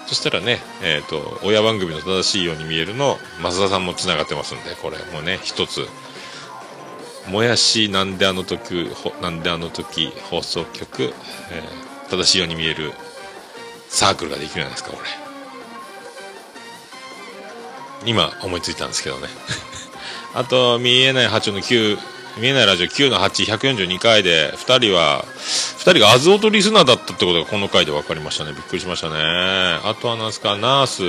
C: そしたらね、えっ、と、親番組の正しいように見えるの、増田さんもつながってますんで、これもうね、一つ、もやし、なんであの時、なんであの時放送局、えー正しいように見えるサークルができるじゃないですか、これ。今、思いついたんですけどね。[laughs] あと、見えない8の9、見えないラジオ9の8、142回で、2人は、2人がアズオトリスナーだったってことがこの回で分かりましたね。びっくりしましたね。あとは何ですか、ナース、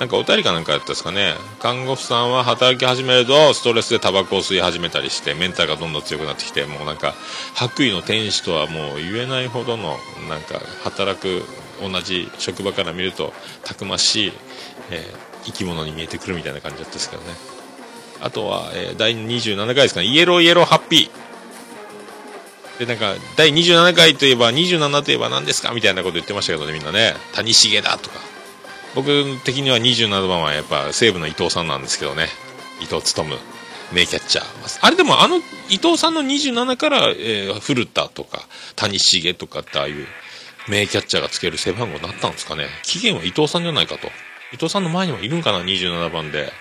C: なんかお便りかなんかやったんですかね。看護婦さんは働き始めると、ストレスでタバコを吸い始めたりして、メンタルがどんどん強くなってきて、もうなんか、白衣の天使とはもう言えないほどの、なんか、働く、同じ職場から見ると、たくましい、えー生き物に見えてくるみたいな感じだったんですけどね。あとは、えー第27回ですかね、 Yellow Yellow Happy。で、なんか、第27回といえば、27といえば何ですか？みたいなこと言ってましたけどね、みんなね。谷繁だとか。僕的には27番はやっぱ西武の伊藤さんなんですけどね。伊藤勉、名キャッチャー。あれでもあの伊藤さんの27から、えー古田とか谷繁とかってああいう名キャッチャーがつける背番号になったんですかね。期限は伊藤さんじゃないかと。伊藤さんの前にもいるんかな、27番で。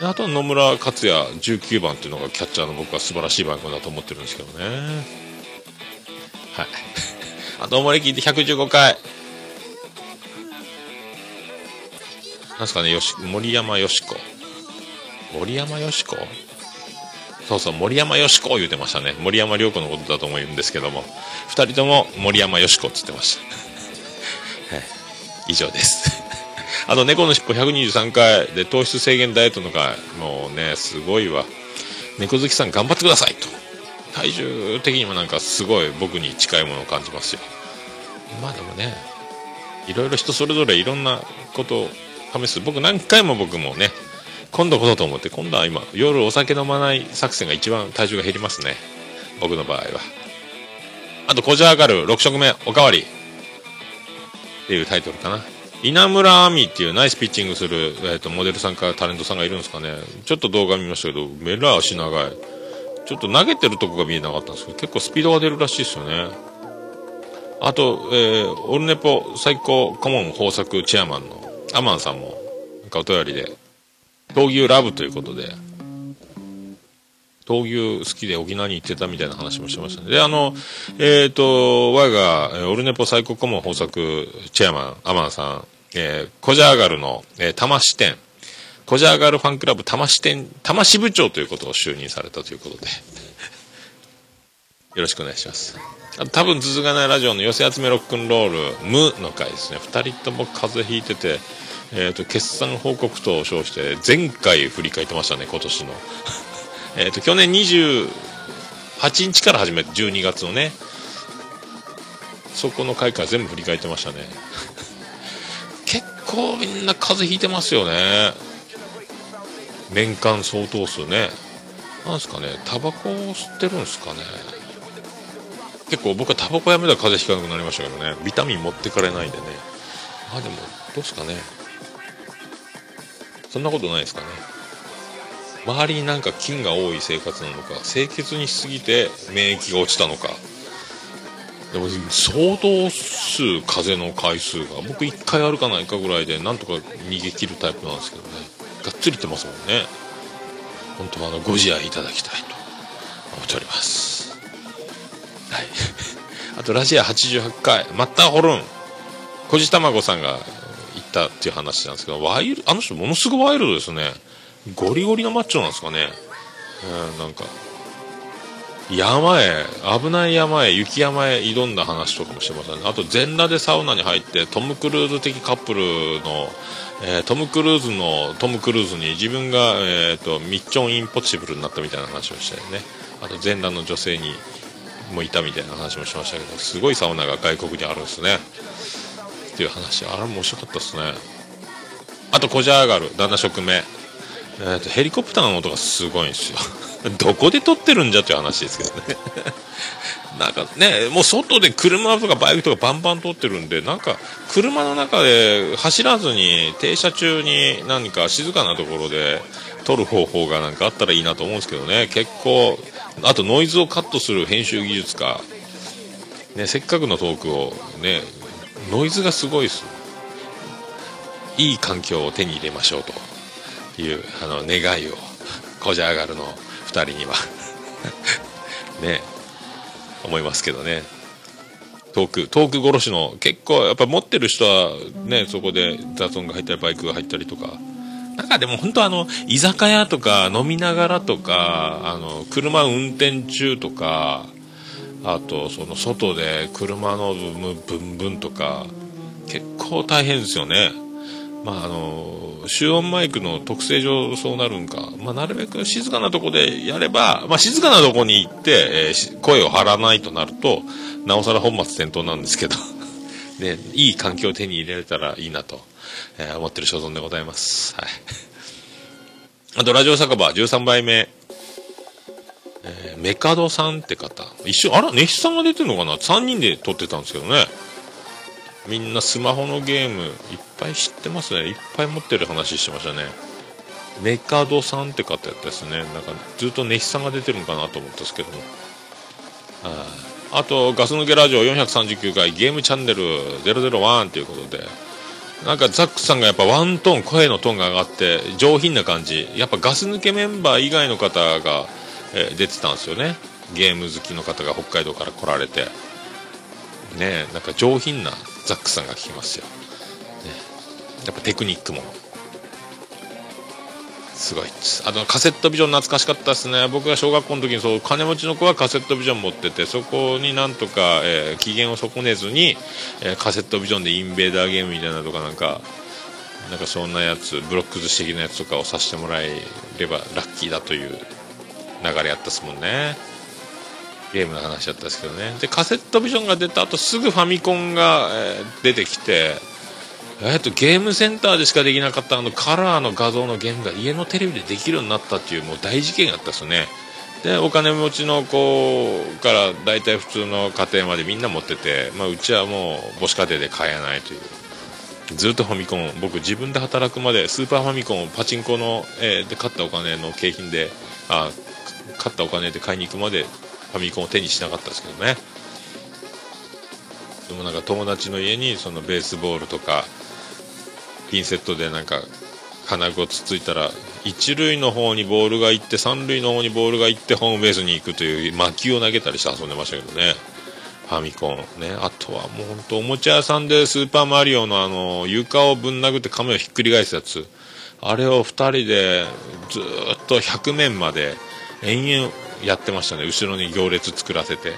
C: あとは野村克也19番っていうのがキャッチャーの僕は素晴らしい番号だと思ってるんですけどね。はい。[laughs] あと、おもれ聞いて115回。なんすかね、よし、森山よしこ。森山よしこ？そうそう、森山よしこ言うてましたね。森山良子のことだと思うんですけども。二人とも森山よしこって言ってました。[laughs] はい。以上です。[laughs] あと、猫のしっぽ123回で糖質制限ダイエットの回。もうね、すごいわ。猫好きさん頑張ってくださいと。体重的にもなんかすごい僕に近いものを感じますよ。まあでもね、いろいろ人それぞれいろんなこと試す。僕何回も僕もね、今度こそと思って、今度は今、夜お酒飲まない作戦が一番体重が減りますね。僕の場合は。あと、こじゃ上がる6食目、おかわり。っていうタイトルかな。稲村亜美っていうナイスピッチングする、えー、とモデルさんかタレントさんがいるんですかね。ちょっと動画見ましたけど、めら足長い。ちょっと投げてるとこが見えなかったんですけど、結構スピードが出るらしいですよね。あと、えーオルネポ最高顧問豊作チェアマンのアマンさんも、なんかお便りで、闘牛ラブということで、闘牛好きで沖縄に行ってたみたいな話もしてましたね。で、あの、えっ、と、我が、えオルネポ最高顧問豊作チェアマン、アマンさん、えー、コジャーガルの、えー、玉支店、コジャーガルファンクラブ玉支店、玉支部長ということを就任されたということで、よろしくお願いします。多分続かないラジオの寄せ集めロックンロール、無の回ですね。二人とも風邪ひいてて、えっ、と、決算報告と称して、前回振り返ってましたね、今年の。[laughs] えっと、去年28日から始めて、12月のね、そこの回から全部振り返ってましたね。[laughs] 結構みんな風邪ひいてますよね。年間相当数ね。なんですかね、タバコを吸ってるんですかね。結構僕はタバコやめたら風邪ひかなくなりましたけどね。ビタミン持ってかれないんでねま。あ、でも、どうですかね。そんなことないですかね周りになんか菌が多い生活なのか清潔にしすぎて免疫が落ちたのかでも相当数風の回数が僕1回あるかないかぐらいでなんとか逃げ切るタイプなんですけどねがっつりってますもんね本当はあのご自愛いただきたいと思っておりますはい。[laughs] あとラジア88回。マッターホルン小路卵さんが行ったっていう話なんですけどワイルあの人ものすごいワイルドですね。ゴリゴリのマッチョなんですかね。うんなんか。山へ危ない山へ雪山へ挑んだ話とかもしてましたね。あと全裸でサウナに入ってトム・クルーズ的カップルの、えートム・クルーズのトム・クルーズに自分が、えー、とミッチョン・インポッシブルになったみたいな話をしたりね。あと全裸の女性にもいたみたいな話もしましたけどすごいサウナが外国にあるんですね。っていう話あれ面白かったですね。あとこじゃ上がる旦那職名。えー、とヘリコプターの音がすごいんですよ。[laughs] どこで撮ってるんじゃっていう話ですけどね。[laughs] なんかねもう外で車とかバイクとかバンバン通ってるんでなんか車の中で走らずに停車中に何か静かなところで撮る方法がなんかあったらいいなと思うんですけどね。結構あとノイズをカットする編集技術か、ね、せっかくのトークをねノイズがすごいです。いい環境を手に入れましょうと。いうあの願いをこじゃ上がるの2人には。[laughs] ね思いますけどね。トークトーク殺しの結構やっぱ持ってる人はねそこで雑音が入ったりバイクが入ったりとか。なんかでも本当あの居酒屋とか飲みながらとかあの車運転中とかあとその外で車のブンブンとか結構大変ですよね。まああの集音マイクの特性上そうなるんか、まあ、なるべく静かなとこでやれば、まあ、静かなとこに行って、えー声を張らないとなるとなおさら本末転倒なんですけど、[laughs] ね、いい環境を手に入れられたらいいなと、えー思ってる所存でございます、はい、[laughs] あとラジオ酒場13杯目。えーメカドさんって方。一緒あらネヒさんが出てるのかな？3人で撮ってたんですけどね。みんなスマホのゲームいっぱい知ってますね。いっぱい持ってる話してましたね。メカドさんって方やったですね。なんかずっとネヒさんが出てるのかなと思ったんですけど。もはいあとガス抜けラジオ439回ゲームチャンネル001ということで。なんかザックさんがやっぱワントーン声のトーンが上がって上品な感じ。やっぱガス抜けメンバー以外の方が、えー出てたんですよね。ゲーム好きの方が北海道から来られて。ねえなんか上品なザックさんが聞きますよ、ね、やっぱテクニックも。すごい。ですあとカセットビジョン懐かしかったですね。僕が小学校の時にそう金持ちの子はカセットビジョン持っててそこになんとか、えー機嫌を損ねずに、えーカセットビジョンでインベーダーゲームみたいなとかなんかなんかそんなやつブロック寿司的なやつとかをさせてもらえればラッキーだという流れやったですもんね。ゲームの話だったんですけどね。でカセットビジョンが出た後すぐファミコンが、えー出てきてえっとゲームセンターでしかできなかったあのカラーの画像のゲームが家のテレビでできるようになったっていうもう大事件があったんですよね。でお金持ちの子から大体普通の家庭までみんな持ってて、まあ、うちはもう母子家庭で買えないという。ずっとファミコン僕自分で働くまでスーパーファミコンをパチンコの、えーで買ったお金の景品であ買ったお金で買いに行くまでファミコンを手にしなかったですけどね。でもなんか友達の家にそのベースボールとかピンセットでなんか金具をつついたら一塁の方にボールが行って三塁の方にボールが行ってホームベースに行くという魔球を投げたりして遊んでましたけどね。ファミコンね。あとはもう本当おもちゃ屋さんでスーパーマリオのあの床をぶん殴って亀をひっくり返すやつ。あれを2人でずっと100面まで延々やってましたね。後ろに行列作らせて。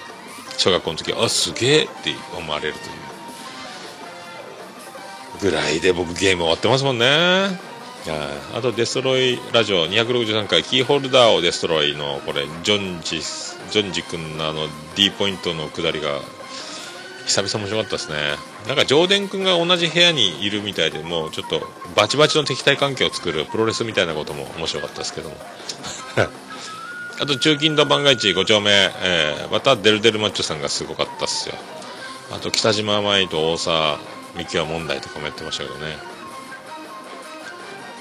C: 小学校の時あすげえって思われるという。ぐらいで僕ゲーム終わってますもんね。あとデストロイラジオ263回キーホルダーをデストロイのこれジョンジジョンジ君のあの D ポイントの下りが久々面白かったですね。なんか上田君が同じ部屋にいるみたいでもうちょっとバチバチの敵対関係を作るプロレスみたいなことも面白かったですけども。[laughs] あと中近土番外地5丁目、えーまたデルデルマッチョさんがすごかったっすよ。あと北島舞と大沢幹和問題とかもやってましたけどね。ね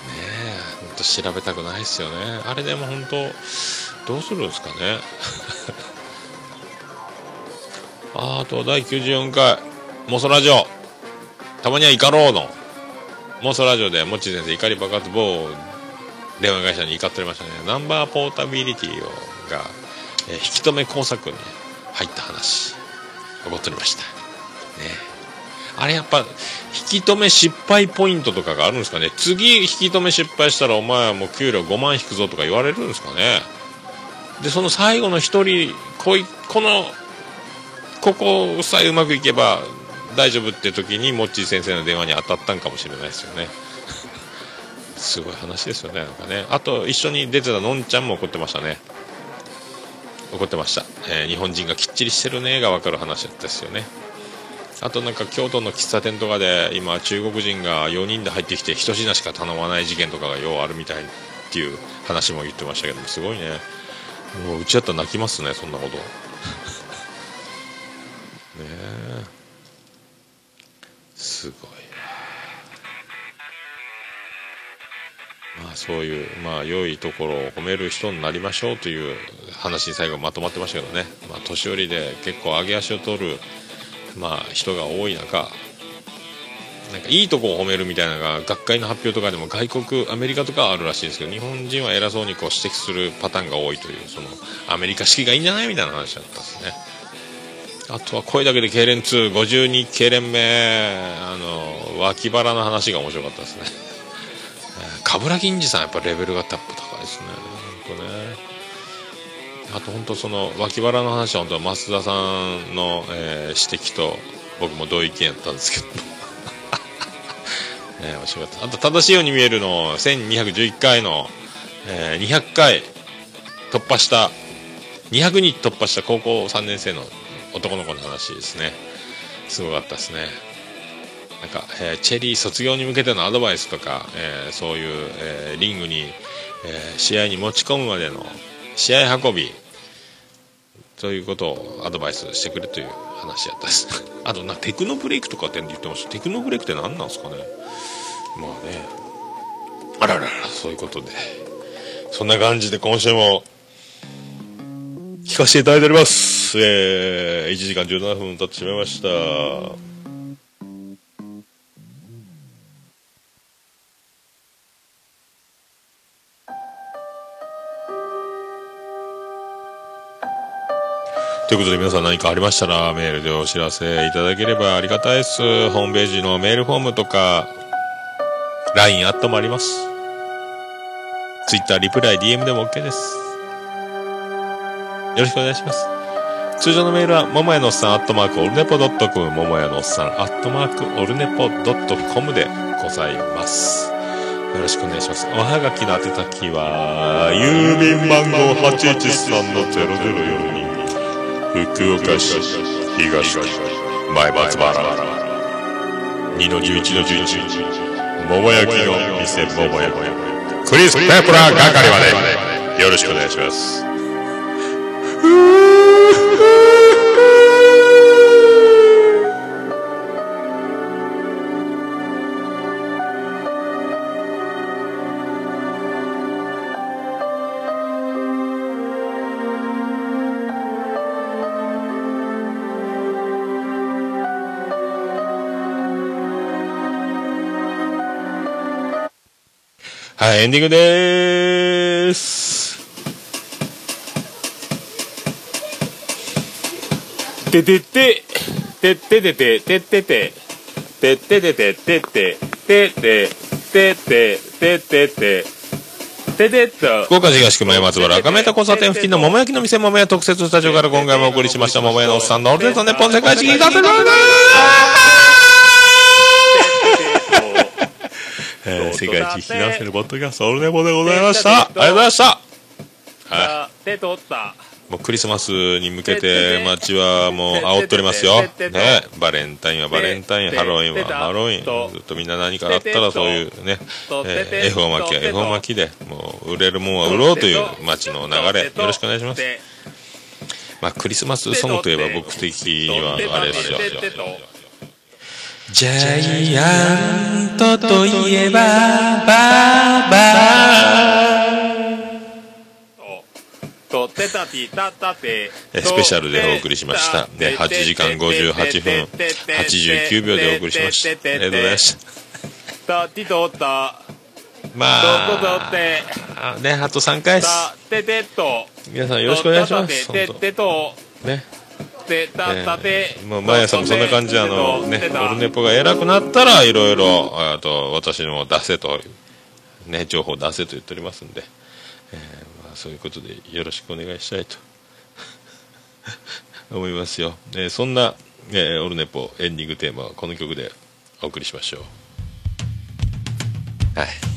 C: えほんと調べたくないですよね。あれでも本当どうするんですかね。[laughs] ああと第94回妄想ラジオ。たまには怒ろうの妄想ラジオでもち先生怒り爆発某電話会社に怒っておりましたね。ナンバーポータビリティをが、えー引き止め工作に入った話起こっておりました。ねあれやっぱ引き止め失敗ポイントとかがあるんですかね？次引き止め失敗したらお前はもう給料5万引くぞとか言われるんですかね？でその最後の一人こいこのここさえうまくいけば大丈夫って時にモッチー先生の電話に当たったんかもしれないですよね。[laughs] すごい話ですよねなんかね。あと一緒に出てたのんちゃんも怒ってましたね。怒ってました、えー日本人がきっちりしてるねが分かる話だったですよね。あとなんか京都の喫茶店とかで今中国人が4人で入ってきて一品しか頼まない事件とかがようあるみたいっていう話も言ってましたけどもすごいね。もううちだったら泣きますねそんなこと。ねえ。すごい。まあそういうまあ良いところを褒める人になりましょうという話に最後まとまってましたけどね。まあ年寄りで結構上げ足を取るまあ人が多い中なんかいいとこを褒めるみたいなのが学会の発表とかでも外国アメリカとかはあるらしいんですけど日本人は偉そうにこう指摘するパターンが多いというそのアメリカ式がいいんじゃないみたいな話だったんですね。あとは声だけで痙攣2 52痙攣目あの脇腹の話が面白かったですね。冠城銀次さんやっぱレベルがタップ高いですね。本当ね。あと本当その脇腹の話は本当増田さんの、えー指摘と僕も同意見やったんですけど。ね [laughs] 面白かった。あと正しいように見えるの1211回の、えー200回突破した200に突破した高校3年生の男の子の話ですね。すごかったですね。なんか、えーチェリー卒業に向けてのアドバイスとか、えーそういう、えーリングに、えー試合に持ち込むまでの試合運びということをアドバイスしてくれという話やったです。[laughs] あとなテクノブレイクとかって言ってました。テクノブレイクって何なんですかね。まあね。あらららそういうことで。そんな感じで今週も聞かせていただいております。えー、1時間17分経ってしまいました。ということで皆さん何かありましたらメールでお知らせいただければありがたいです。ホームページのメールフォームとか、LINE アットもあります。Twitter リプライ DM でも OK です。よろしくお願いします。通常のメールは、ももやのおっさん、アットマーク、オルネポドットコム、ももやのおっさん、アットマーク、オルネポドットコムでございます。よろしくお願いします。おはがきの宛先は、郵便番号813-0042。福岡市東区前松原。2の11の11桃焼きの店桃焼き。クリス・ペプラー係まで。よろしくお願いします。[laughs] はい、エンディングでーす。ててて、てててて、ててて、てててて、てて、てて、てて、ててて。福岡市東区前松原赤目田交差点付近の桃焼きの店桃屋特設スタジオから今回もお送りしました桃屋のおっさんのオールデントネッポン世界一に立てるえー世界一引き出せるポッドキャストオルネポでございました。ありがとうございました。は
D: 手取った
C: い。もうクリスマスに向けて街はもう煽っておりますよ。ね。バレンタインはバレンタイン、ハロウィンはハロウィン。ずっとみんな何かあったらそういうね、えー、恵方巻きは恵方巻きで、もう売れるもんは売ろうという街の流れ、よろしくお願いします。まあクリスマスソングといえば僕的にはあれですよ。ジャイアントといえばバーバ
D: とてたてたたて
C: えスペシャルでお送りしました。ね8時間58分89秒でお送りしました。ありがとうございましたまあねあと3回です皆さんよろしくお願いしますね
D: てたたて
C: えーもう毎朝もそんな感じであのねオルネポが偉くなったらいろいろあと私の出せとね情報出せと言っておりますんで、えーまあ、そういうことでよろしくお願いしたいと [laughs] 思いますよ、えーそんな、えーオルネポエンディングテーマはこの曲でお送りしましょう。はい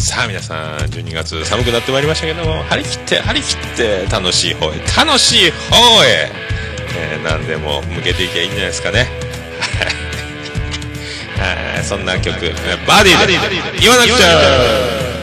C: さあ皆さん12月寒くなってまいりましたけども張り切って張り切って楽しい方へ楽しい方へ、えー何でも向けていけばいいんじゃないですかね。[laughs] はいそんな曲えーバディで。
H: 言わなくちゃ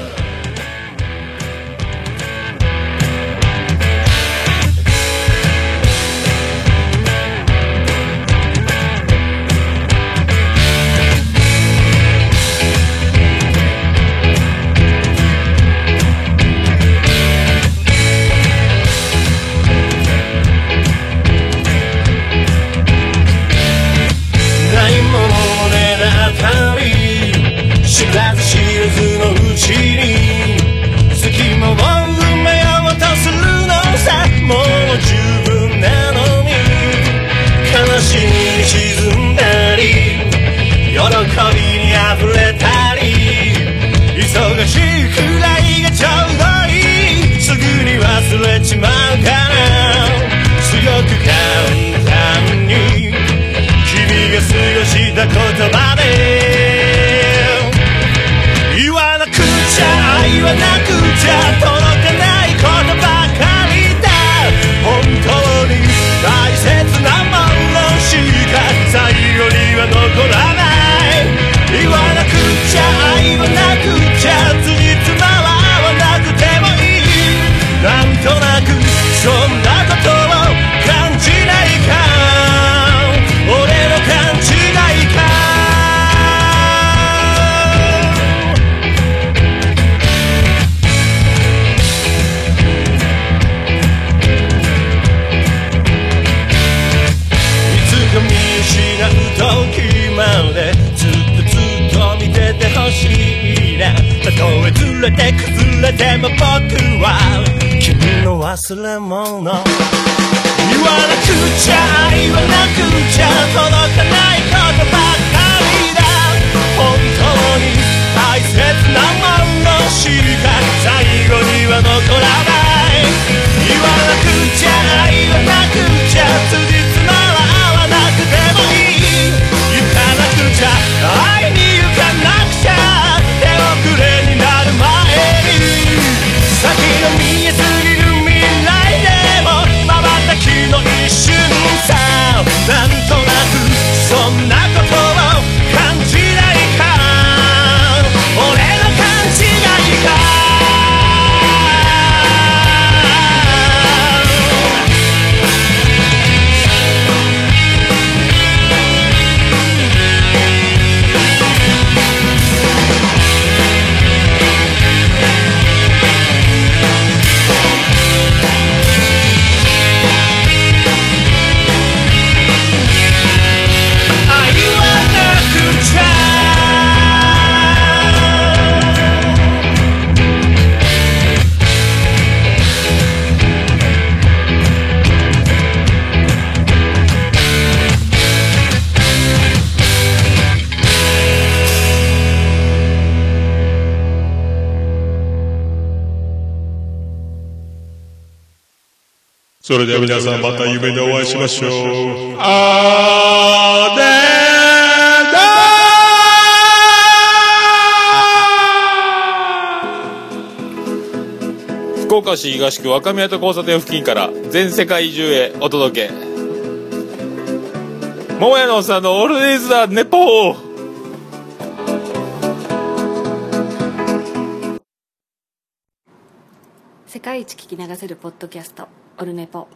C: それでは皆さんまた夢でお会いしましょうあーで
D: 福岡市東区若宮と交差点付近から全世界中へお届け。桃屋のおっさんのオールディーズ・ザ・ネポー。
B: 世界一聞き流せるポッドキャストオルネポ。